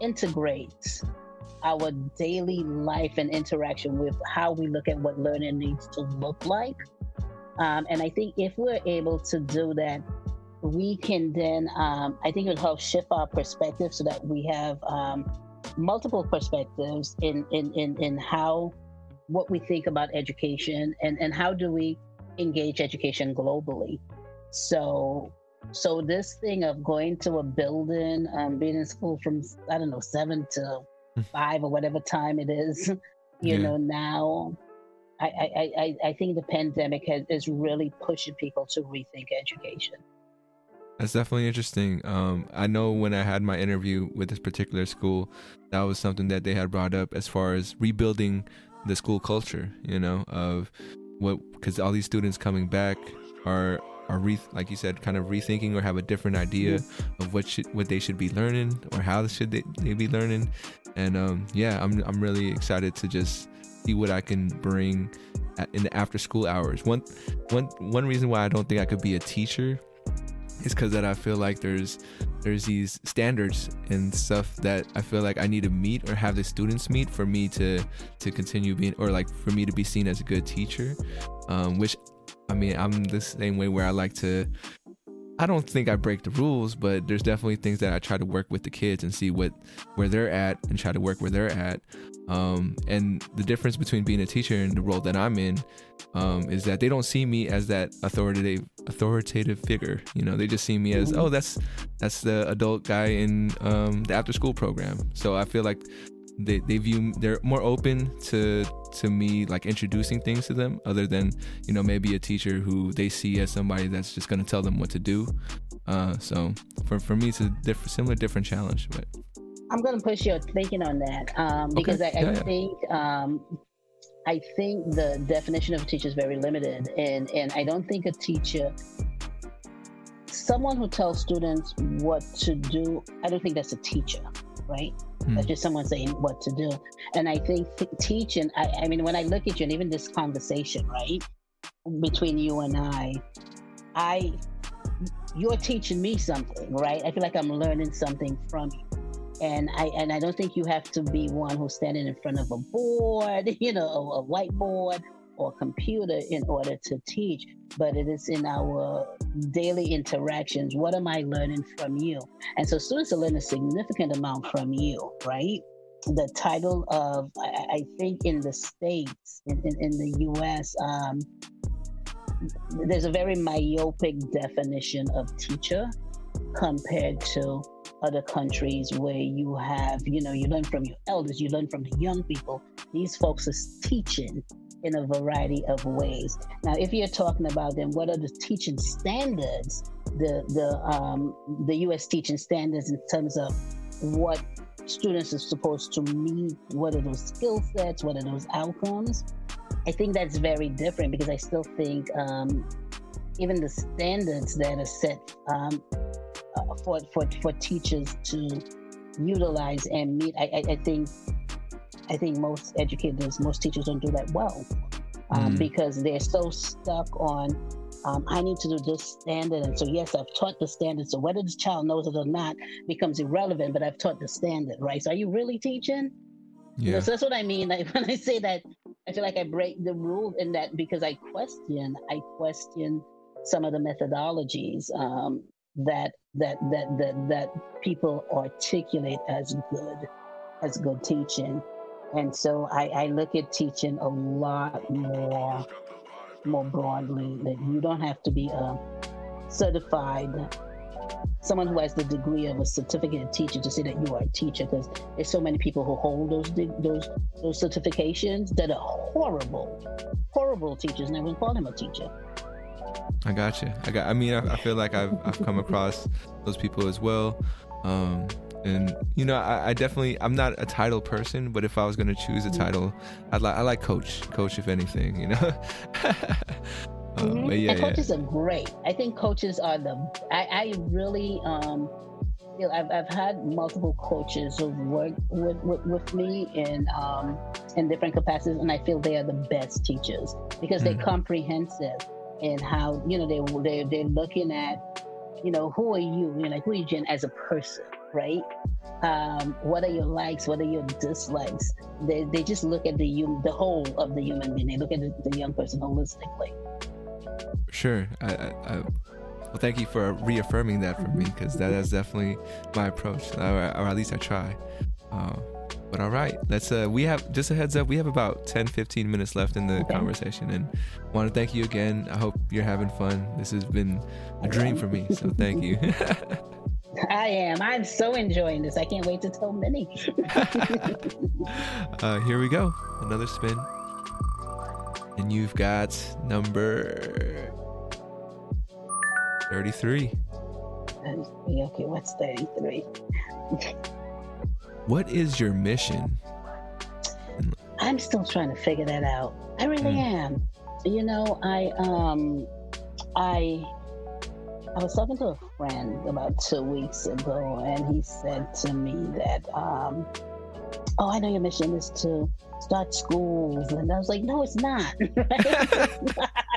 integrate our daily life and interaction with how we look at what learning needs to look like. Um, and I think if we're able to do that, we can then, um, I think it will help shift our perspective so that we have um, multiple perspectives in, in, in, in how, what we think about education and, and how do we engage education globally. So, so this thing of going to a building, um, being in school from, I don't know, seven to five or whatever time it is. You yeah. know, now I, I, I, I think the pandemic has, is really pushing people to rethink education. That's definitely interesting. Um, I know when I had my interview with this particular school, that was something that they had brought up as far as rebuilding the school culture, you know, of what, because all these students coming back are are re like you said kind of rethinking or have a different idea of what should what they should be learning or how should they, they be learning. And um, yeah I'm, I'm really excited to just see what i can bring in the after school hours. One one one reason why i don't think i could be a teacher is because that i feel like there's there's these standards and stuff that i feel like i need to meet or have the students meet for me to to continue being or like for me to be seen as a good teacher um, which I mean, I'm the same way where I like to. I don't think I break the rules, but there's definitely things that I try to work with the kids and see what where they're at and try to work where they're at. Um, and the difference between being a teacher and the role that I'm in um, is that they don't see me as that authoritative authoritative figure. You know, they just see me as oh, that's that's the adult guy in um, the after school program. So I feel like they, they view they're more open to to me like introducing things to them other than you know maybe a teacher who they see as somebody that's just going to tell them what to do uh, so for, for me it's a different similar different challenge but i'm going to push your thinking on that um, because okay. I, I yeah, think yeah. Um, i think the definition of a teacher is very limited and and i don't think a teacher someone who tells students what to do i don't think that's a teacher right Mm. That's just someone saying what to do. And I think teaching, I, I mean, when I look at you and even this conversation, right, between you and I, I, you're teaching me something, right? I feel like I'm learning something from you. And I and I don't think you have to be one who's standing in front of a board, you know, a whiteboard or computer in order to teach, but it is in our daily interactions. What am I learning from you? And so students are learning a significant amount from you, right? The title of, I, think in the States, in, in, in the US, um, there's a very myopic definition of teacher compared to other countries where you have, you know, you learn from your elders, you learn from the young people. These folks are teaching in a variety of ways. Now, if you're talking about then what are the teaching standards, the the um, the U.S. teaching standards in terms of what students are supposed to meet, what are those skill sets, what are those outcomes? I think that's very different because I still think um, even the standards that are set um, uh, for, for for teachers to utilize and meet, I, I, I think I think most educators, most teachers don't do that well um, mm. because they're so stuck on um, I need to do this standard. And so, yes, I've taught the standard. So, whether this child knows it or not becomes irrelevant, but I've taught the standard, right? So, are you really teaching? Yeah. So, that's what I mean. Like, when I say that, I feel like I break the rule in that because I question, I question some of the methodologies um, that, that, that, that, that people articulate as good, as good teaching. And so I, I look at teaching a lot more more broadly that you don't have to be a certified someone who has the degree of a certificate teacher to say that you are a teacher because there's so many people who hold those those those certifications that are horrible horrible teachers and I wouldn't call them a teacher I got you I got I mean I, I feel like I've, I've come across those people as well um and you know I, I, definitely i'm not a title person but if i was going to choose a title i'd like i like coach coach if anything you know uh, mm-hmm. yeah, and coaches yeah. are great i think coaches are the i, I really um feel I've, I've had multiple coaches who've worked with, with, with me in um in different capacities and i feel they are the best teachers because mm-hmm. they're comprehensive in how you know they, they they're looking at you know who are you you know like who are you Jen, as a person right? Um, what are your likes? What are your dislikes? They, they just look at the hum, the whole of the human being. They look at the, the young person holistically. Sure. I, I, I, well, thank you for reaffirming that for me because that is definitely my approach, or, or at least I try. Uh, but all right, let's. Uh, we have just a heads up. We have about 10, 15 minutes left in the okay. conversation, and want to thank you again. I hope you're having fun. This has been a dream for me, so thank you. I am. I'm so enjoying this. I can't wait to tell Minnie. uh, here we go. Another spin. And you've got number 33. 33. Okay, what's 33? what is your mission? I'm still trying to figure that out. I really mm. am. You know, I um I I was talking to a friend about two weeks ago, and he said to me that, um, "Oh, I know your mission is to start schools," and I was like, "No, it's not." I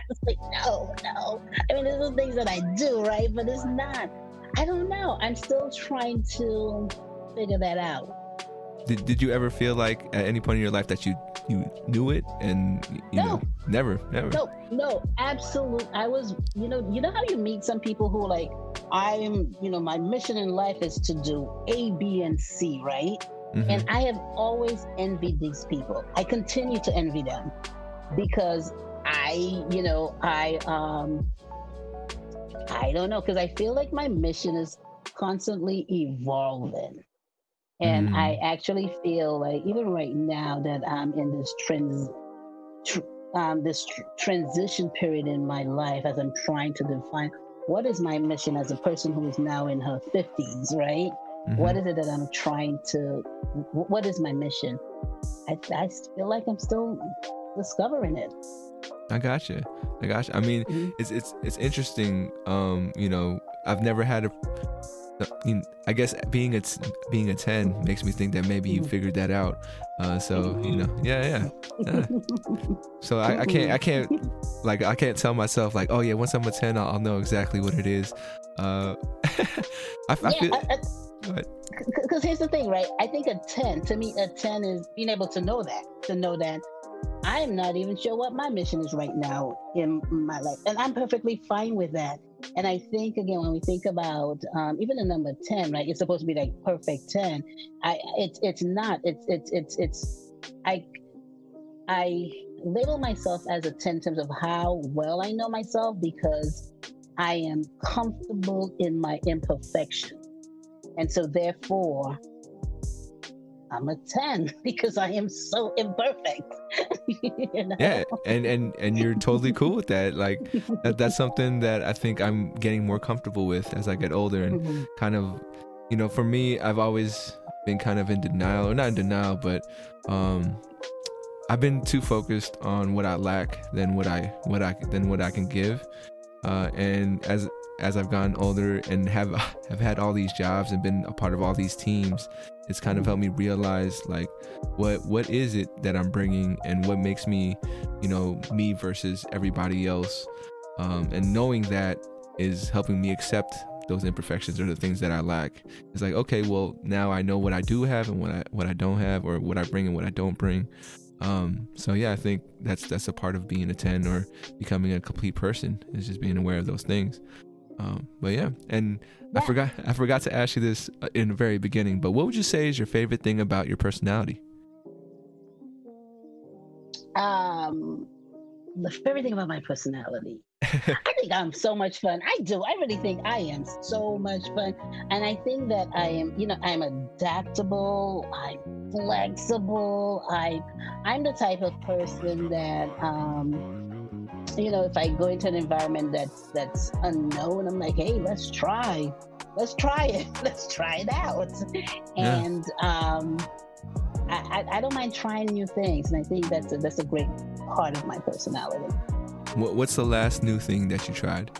was like, "No, no." I mean, there's things that I do, right? But it's not. I don't know. I'm still trying to figure that out. Did, did you ever feel like at any point in your life that you you knew it and you no. know never never no no absolute i was you know you know how you meet some people who like i'm you know my mission in life is to do a b and c right mm-hmm. and i have always envied these people i continue to envy them because i you know i um i don't know because i feel like my mission is constantly evolving and mm. I actually feel like even right now that I'm in this trans, tr- um, this tr- transition period in my life as I'm trying to define what is my mission as a person who is now in her 50s, right? Mm-hmm. What is it that I'm trying to, what is my mission? I, I feel like I'm still discovering it. I got you. I got you. I mean, mm-hmm. it's it's it's interesting. Um, you know, I've never had a I guess being a being a ten makes me think that maybe you figured that out. Uh, so you know, yeah, yeah. yeah. So I, I, can't I can't like I can't tell myself like, oh yeah, once I'm a ten, I'll, I'll know exactly what it is. Uh, I, I feel. Because here's the thing, right? I think a ten to me, a ten is being able to know that, to know that I'm not even sure what my mission is right now in my life, and I'm perfectly fine with that. And I think again, when we think about um, even the number ten, right? It's supposed to be like perfect ten. I it's it's not. It's it's it's it's I I label myself as a ten in terms of how well I know myself because I am comfortable in my imperfection, and so therefore I'm a 10 because I am so imperfect. you know? Yeah, and and and you're totally cool with that. Like that, that's something that I think I'm getting more comfortable with as I get older and mm-hmm. kind of you know, for me I've always been kind of in denial or not in denial, but um I've been too focused on what I lack than what I what I than what I can give. Uh, and as as I've gotten older and have have had all these jobs and been a part of all these teams, it's kind of helped me realize like what what is it that I'm bringing and what makes me, you know, me versus everybody else. um, and knowing that is helping me accept those imperfections or the things that I lack. It's like, okay, well, now I know what I do have and what I what I don't have, or what I bring and what I don't bring. Um, so yeah, I think that's that's a part of being a ten or becoming a complete person is just being aware of those things. Um, but yeah, and yeah. I forgot I forgot to ask you this uh, in the very beginning. But what would you say is your favorite thing about your personality? Um, the favorite thing about my personality. I think I'm so much fun. I do. I really think I am so much fun. And I think that I am, you know, I'm adaptable, I'm flexible. I I'm the type of person that um you know, if I go into an environment that's that's unknown, I'm like, hey, let's try. Let's try it. Let's try it out. Yeah. And um I, I, don't mind trying new things, and I think that's a, that's a great part of my personality. What, what's the last new thing that you tried?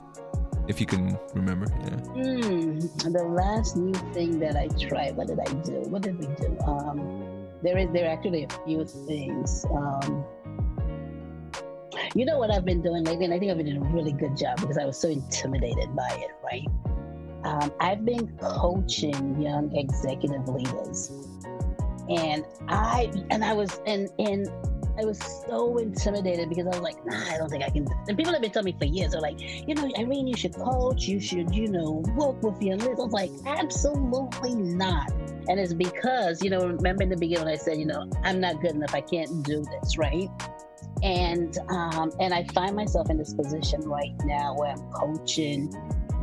If you can remember, yeah. Mm, the last new thing that I tried, what did I do? What did we do? Um, there is there are actually a few things. Um, you know what I've been doing lately, and I think I've been doing a really good job because I was so intimidated by it, right? Um, I've been coaching young executive leaders and I and I was and and I was so intimidated because I was like, nah, I don't think I can. And people have been telling me for years, they're like, you know, Irene, you should coach, you should, you know, work with your list. I was like, absolutely not. And it's because, you know, remember in the beginning I said, you know, I'm not good enough, I can't do this, right? And um, and I find myself in this position right now where I'm coaching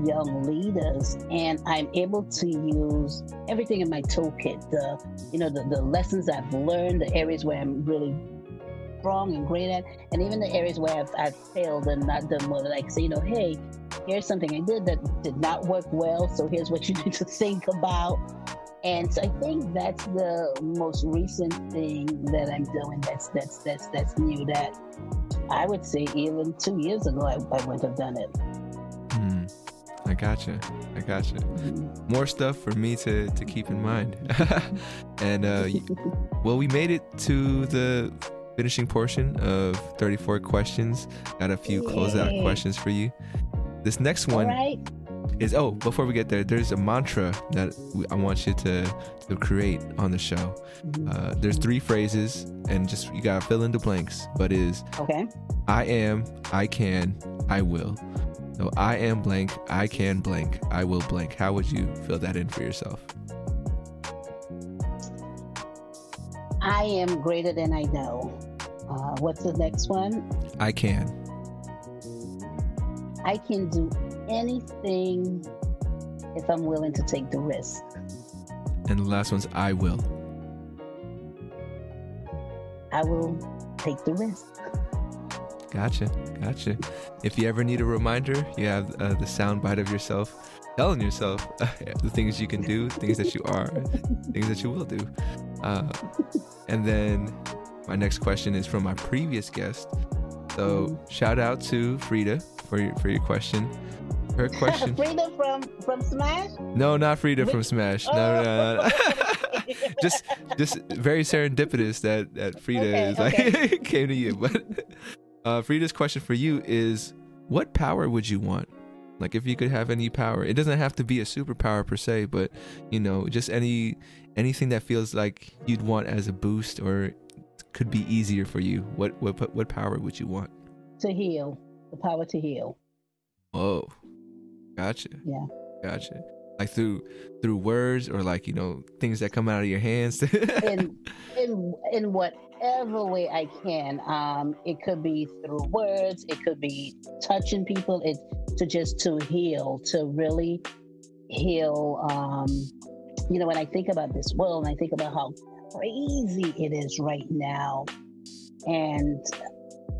young leaders and i'm able to use everything in my toolkit the you know the, the lessons i've learned the areas where i'm really strong and great at and even the areas where i've, I've failed and not done well. Like say you know hey here's something i did that did not work well so here's what you need to think about and so I think that's the most recent thing that I'm doing. That's that's that's that's new. That I would say even two years ago I, I wouldn't have done it. Mm. I gotcha. I gotcha. More stuff for me to, to keep in mind. and uh, well, we made it to the finishing portion of 34 questions. Got a few closeout questions for you. This next one right. Is oh, before we get there, there's a mantra that I want you to, to create on the show. Uh, there's three phrases, and just you gotta fill in the blanks. But is okay. I am, I can, I will. So I am blank, I can blank, I will blank. How would you fill that in for yourself? I am greater than I know. Uh, what's the next one? I can. I can do anything if I'm willing to take the risk. And the last one's I will. I will take the risk. Gotcha, gotcha. If you ever need a reminder, you have uh, the soundbite of yourself telling yourself uh, the things you can do, things that you are, things that you will do. Uh, and then my next question is from my previous guest. So shout out to Frida for your for your question. Her question. Frida from from Smash. No, not Frida from Smash. No, no, no. no. just just very serendipitous that that Frida okay, is like came to you, but uh, Frida's question for you is what power would you want? Like if you could have any power, it doesn't have to be a superpower per se, but you know, just any anything that feels like you'd want as a boost or could be easier for you. What what what power would you want? To heal, the power to heal. Oh, gotcha. Yeah, gotcha like through through words or like you know things that come out of your hands in in in whatever way i can um it could be through words it could be touching people it to just to heal to really heal um you know when i think about this world and i think about how crazy it is right now and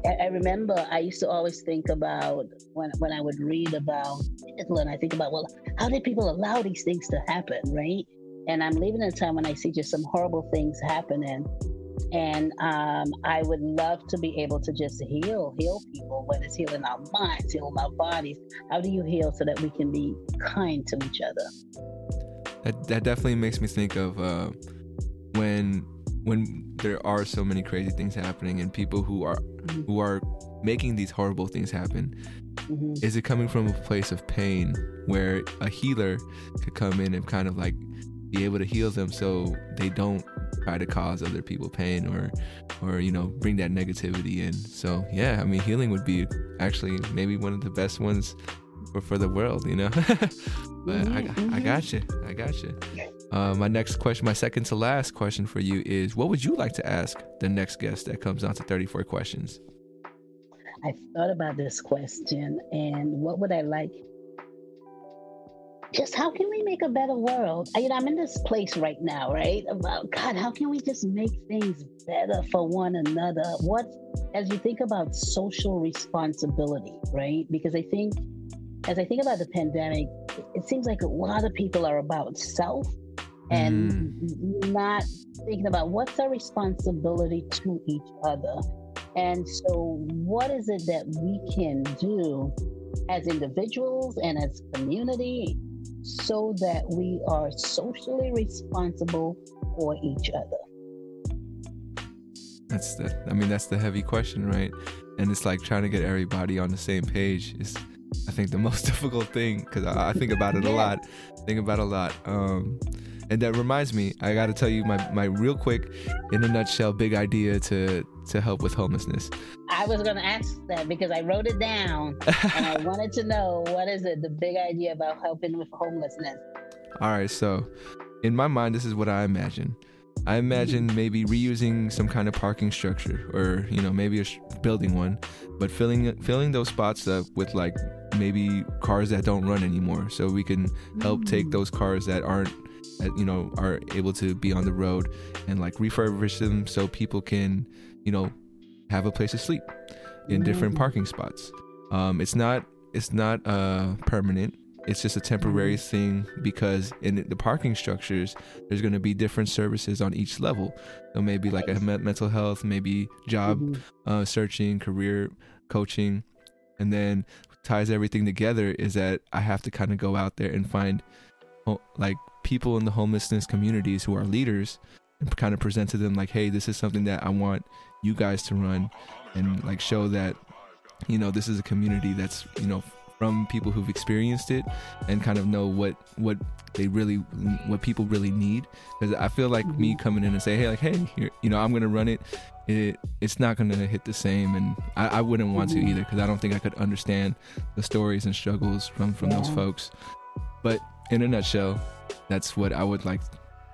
I remember I used to always think about when when I would read about Hitler, and I think about, well, how did people allow these things to happen, right? And I'm living in a time when I see just some horrible things happening, and um, I would love to be able to just heal, heal people, whether it's healing our minds, healing our bodies. How do you heal so that we can be kind to each other? That that definitely makes me think of uh, when when there are so many crazy things happening and people who are Mhm. who are making these horrible things happen Mhm. is it coming from a place of pain where a healer could come in and kind of like be able to heal them so they don't try to cause other people pain or or you know bring that negativity in so yeah i mean healing would be actually maybe one of the best ones for, for the world you know but I, Mhm, I got you i got you uh, my next question my second to last question for you is what would you like to ask the next guest that comes on to 34 questions I thought about this question and what would I like? Just how can we make a better world? I, you know, I'm in this place right now, right? About God, how can we just make things better for one another? What, as you think about social responsibility, right? Because I think, as I think about the pandemic, it, it seems like a lot of people are about self and not thinking about what's our responsibility to each other. And so, what is it that we can do as individuals and as community so that we are socially responsible for each other? That's the I mean that's the heavy question, right? And it's like trying to get everybody on the same page is I think the most difficult thing because I, I think about it a lot. Think about it a lot. Um, and that reminds me, I got to tell you my my real quick, in a nutshell, big idea to to help with homelessness. I was going to ask that because I wrote it down and I wanted to know what is it, the big idea about helping with homelessness. All right, so in my mind, this is what I imagine. I imagine maybe reusing some kind of parking structure, or you know, maybe a sh- building one, but filling filling those spots up with like maybe cars that don't run anymore, so we can help take mm. those cars that aren't, you know, are able to be on the road and like refurbish them so people can, you know, have a place to sleep in different Mm. parking spots. Um, it's not it's not uh permanent. It's just a temporary thing because in the parking structures, there's going to be different services on each level. So maybe like a me- mental health, maybe job Mhm. uh, searching, career coaching, and then ties everything together is that I have to kind of go out there and find like people in the homelessness communities who are leaders and kind of present to them like, hey, this is something that I want you guys to run and like show that you know this is a community that's you know from people who've experienced it and kind of know what what they really what people really need. Because i feel like me coming in and say hey like hey here, you know i'm gonna run it it it's not gonna hit the same and i, I wouldn't want to Mhm. either because i don't think i could understand the stories and struggles from from those folks. But in a nutshell that's what i would like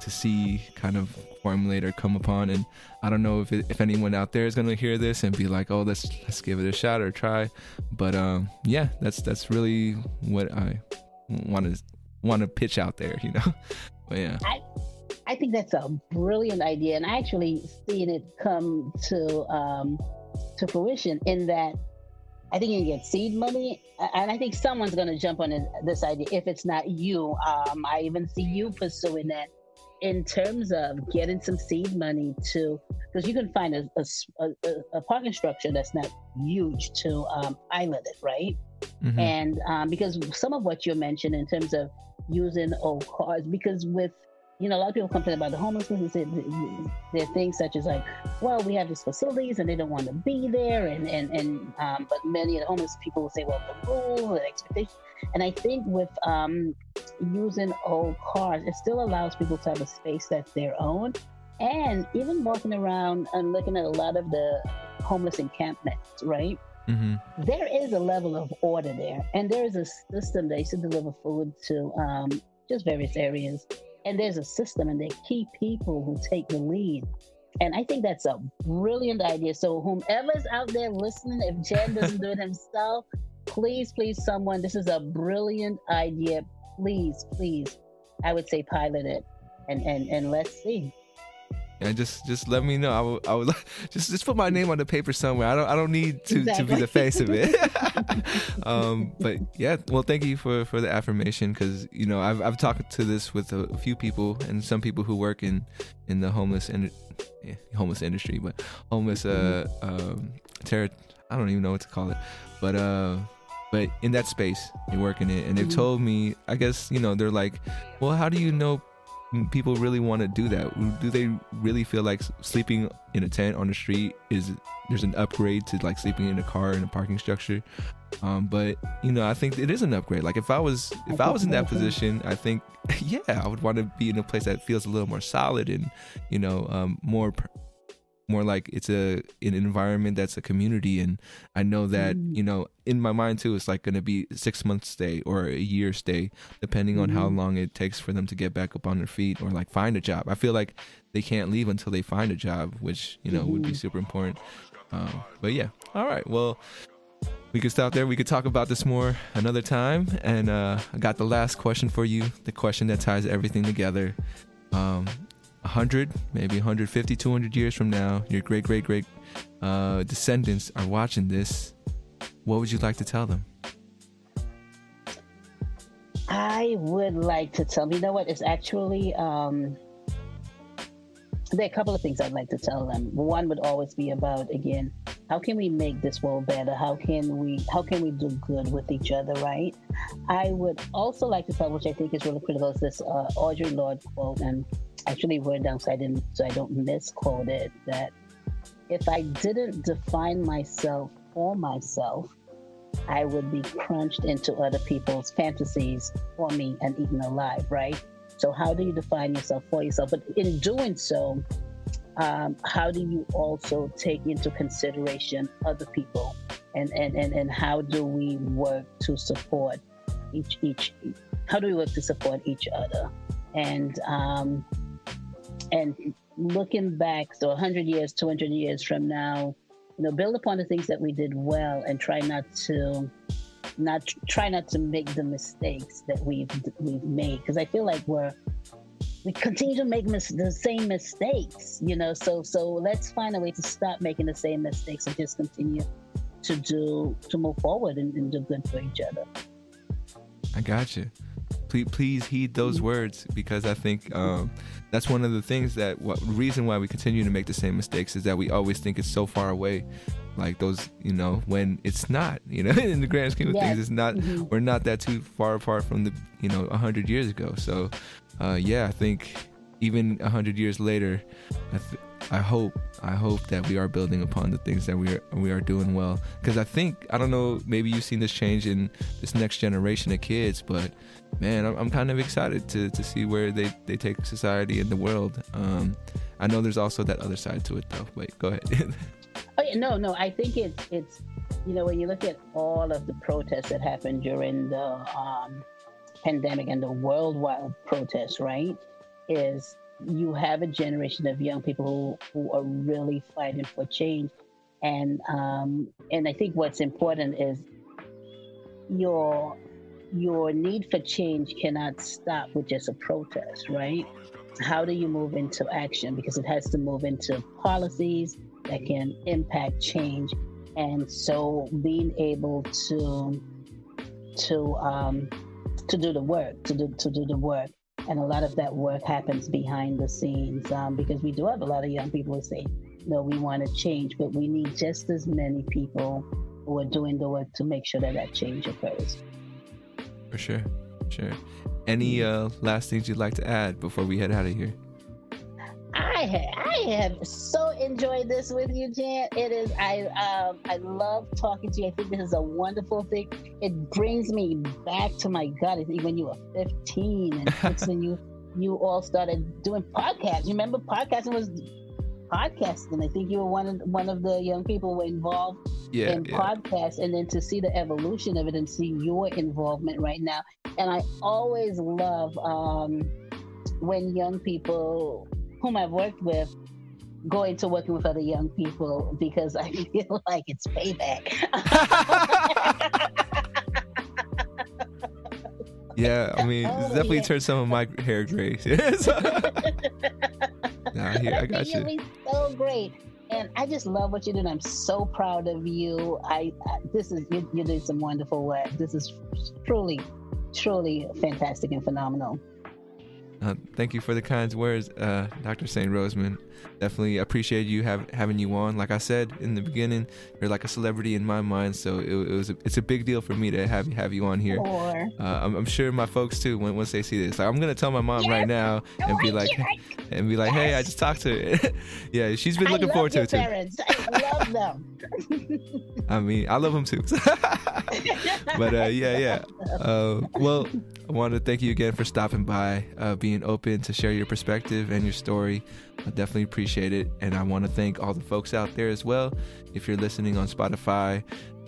to see kind of formulate or come upon. And i don't know if it, if anyone out there is going to hear this and be like oh let's let's give it a shot or try. But um yeah that's that's really what i want to want to pitch out there you know? But yeah. I think that's a brilliant idea, and I actually seen it come to um, to fruition in that I think you can get seed money, and I think someone's going to jump on this idea. If it's not you, um, I even see you pursuing that in terms of getting some seed money to because you can find a parking structure that's not huge to um, island it, right? Mhm. and um, because some of what you mentioned in terms of using old cars, because with you know a lot of people complain about the homelessness and say there are things such as like, well, we have these facilities and they don't want to be there, and and and um, but many of the homeless people will say, well, the rule and expectation, and I think with um, using old cars, it still allows people to have a space that's their own, and even walking around and looking at a lot of the homeless encampments, right? Mhm. there is a level of order there, and there is a system. They used to deliver food to um, just various areas, and there's a system, and there are key people who take the lead. And I think that's a brilliant idea. So, whomever's out there listening, if Jen doesn't do it himself, please, please, someone, this is a brilliant idea. Please, please, I would say pilot it, and and and let's see. And just just let me know. I would I would just just put my name on the paper somewhere. I don't I don't need to, to be the face of it. um, but yeah, well, thank you for for the affirmation because you know I've I've talked to this with a, few people and some people who work in in the homeless and yeah, homeless industry, but homeless uh um terror. I don't even know what to call it, but uh. But in that space, they work in it, and they've Mhm. told me, I guess you know, they're like, well, how do you know people really want to do that? Do they really feel like sleeping in a tent on the street is there's an upgrade to like sleeping in a car in a parking structure? Um, but you know, I think it is an upgrade. Like if I was if I was in that position, I think yeah, I would want to be in a place that feels a little more solid and you know um, more more like it's a an environment that's a community and i know that mm. you know in my mind too it's like going to be six months stay or a year stay depending on mm. how mm-hmm. long it takes for them to get back up on their feet or like find a job i feel like they can't leave until they find a job which you know mm-hmm. would be mm-hmm. super important um, but yeah all right well we could stop there we could talk about this more another time and uh, i got the last question for you the question that ties everything together um, 100, maybe 150, 200 years from now, your great, great, great uh, descendants are watching this, what would you like to tell them? I would like to tell you know what, it's actually, um, there are a couple of things I'd like to tell them. One would always be about, again, how can we make this world better? How can we how can we do good with each other, right? I would also like to tell, which I think is really critical, is this uh, Audre quote, and actually wrote down so I didn't so I don't misquote it that if I didn't define myself for myself, I would be crunched into other people's fantasies for me and eaten alive, right? So how do you define yourself for yourself? But in doing so, um, how do you also take into consideration other people and, and, and, and how do we work to support each each how do we work to support each other and um, and looking back, so 100 years, 200 years from now, you know, build upon the things that we did well and try not to not try not to make the mistakes that we've we've made because I feel like we're we continue to make mis- the same mistakes, you know. So so let's find a way to stop making the same mistakes and just continue to do to move forward and, and do good for each other. I got you please, please heed those words because I think um, that's one of the things that what reason why we continue to make the same mistakes is that we always think it's so far away like those you know when it's not you know in the grand scheme of yes. things it's not mm-hmm. we're not that too far apart from the you know 100 years ago so uh, yeah i think even a 100 years later I, th- I hope I hope that we are building upon the things that we are we are doing well. Because I think I don't know maybe you've seen this change in this next generation of kids but man I'm, I'm kind of excited to, to see where they, they take society and the world. Um, I know there's also that other side to it though wait go ahead. Oh yeah no no I think it's it's you know when you look at all of the protests that happened during the um, pandemic and the worldwide protests right is you have a generation of young people who, who are really fighting for change. And um, and I think what's important is your your need for change cannot stop with just a protest, right? How do you move into action? Because it has to move into policies that can impact change. And so being able to to um, to do the work, to do to do the work and a lot of that work happens behind the scenes um, because we do have a lot of young people who say, no, we want to change, but we need just as many people who are doing the work to make sure that that change occurs. For sure. Sure. Any uh, last things you'd like to add before we head out of here? I I have so enjoyed this with you, Jan. It is I um I love talking to you. I think this is a wonderful thing. It brings me back to my gut. When you were 15 and when you you all started doing podcasts. You remember podcasting was podcasting. I think you were one of one of the young people who were involved yeah, in yeah. podcasts, and then to see the evolution of it and see your involvement right now. And I always love um, when young people whom I've worked with go into working with other young people because I feel like it's payback. yeah, I mean, oh, definitely yeah. turned some of my hair gray. nah, here, I got you. So great. And I just love what you're doing. I'm so proud of you. I, I this is you, you're doing some wonderful work. This is truly, truly fantastic and phenomenal. Uh, thank you for the kind words, uh, Dr. St. Roseman. Definitely appreciate you have, having you on. Like I said in the beginning, you're like a celebrity in my mind, so it, it was a, it's a big deal for me to have have you on here. Uh, I'm, I'm, sure my folks too. When once they see this, like, I'm gonna tell my mom yes. right now and be like, and be like, yes. hey, I just talked to her. yeah, she's been looking forward to it too. Parents. I love them. I mean, I love them too. but uh, yeah, yeah. Uh, well, I want to thank you again for stopping by, uh, being open to share your perspective and your story. I definitely appreciate it. And I want to thank all the folks out there as well. If you're listening on Spotify,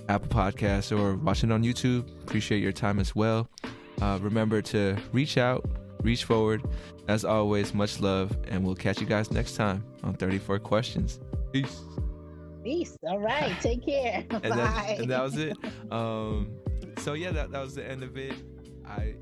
Apple Podcasts, or watching on YouTube, appreciate your time as well. Uh, remember to reach out, reach forward. As always, much love, and we'll catch you guys next time on 34 Questions. Peace. Peace. All right. Take care. and Bye. That, and that was it. Um, so yeah, that, that was the end of it. I it,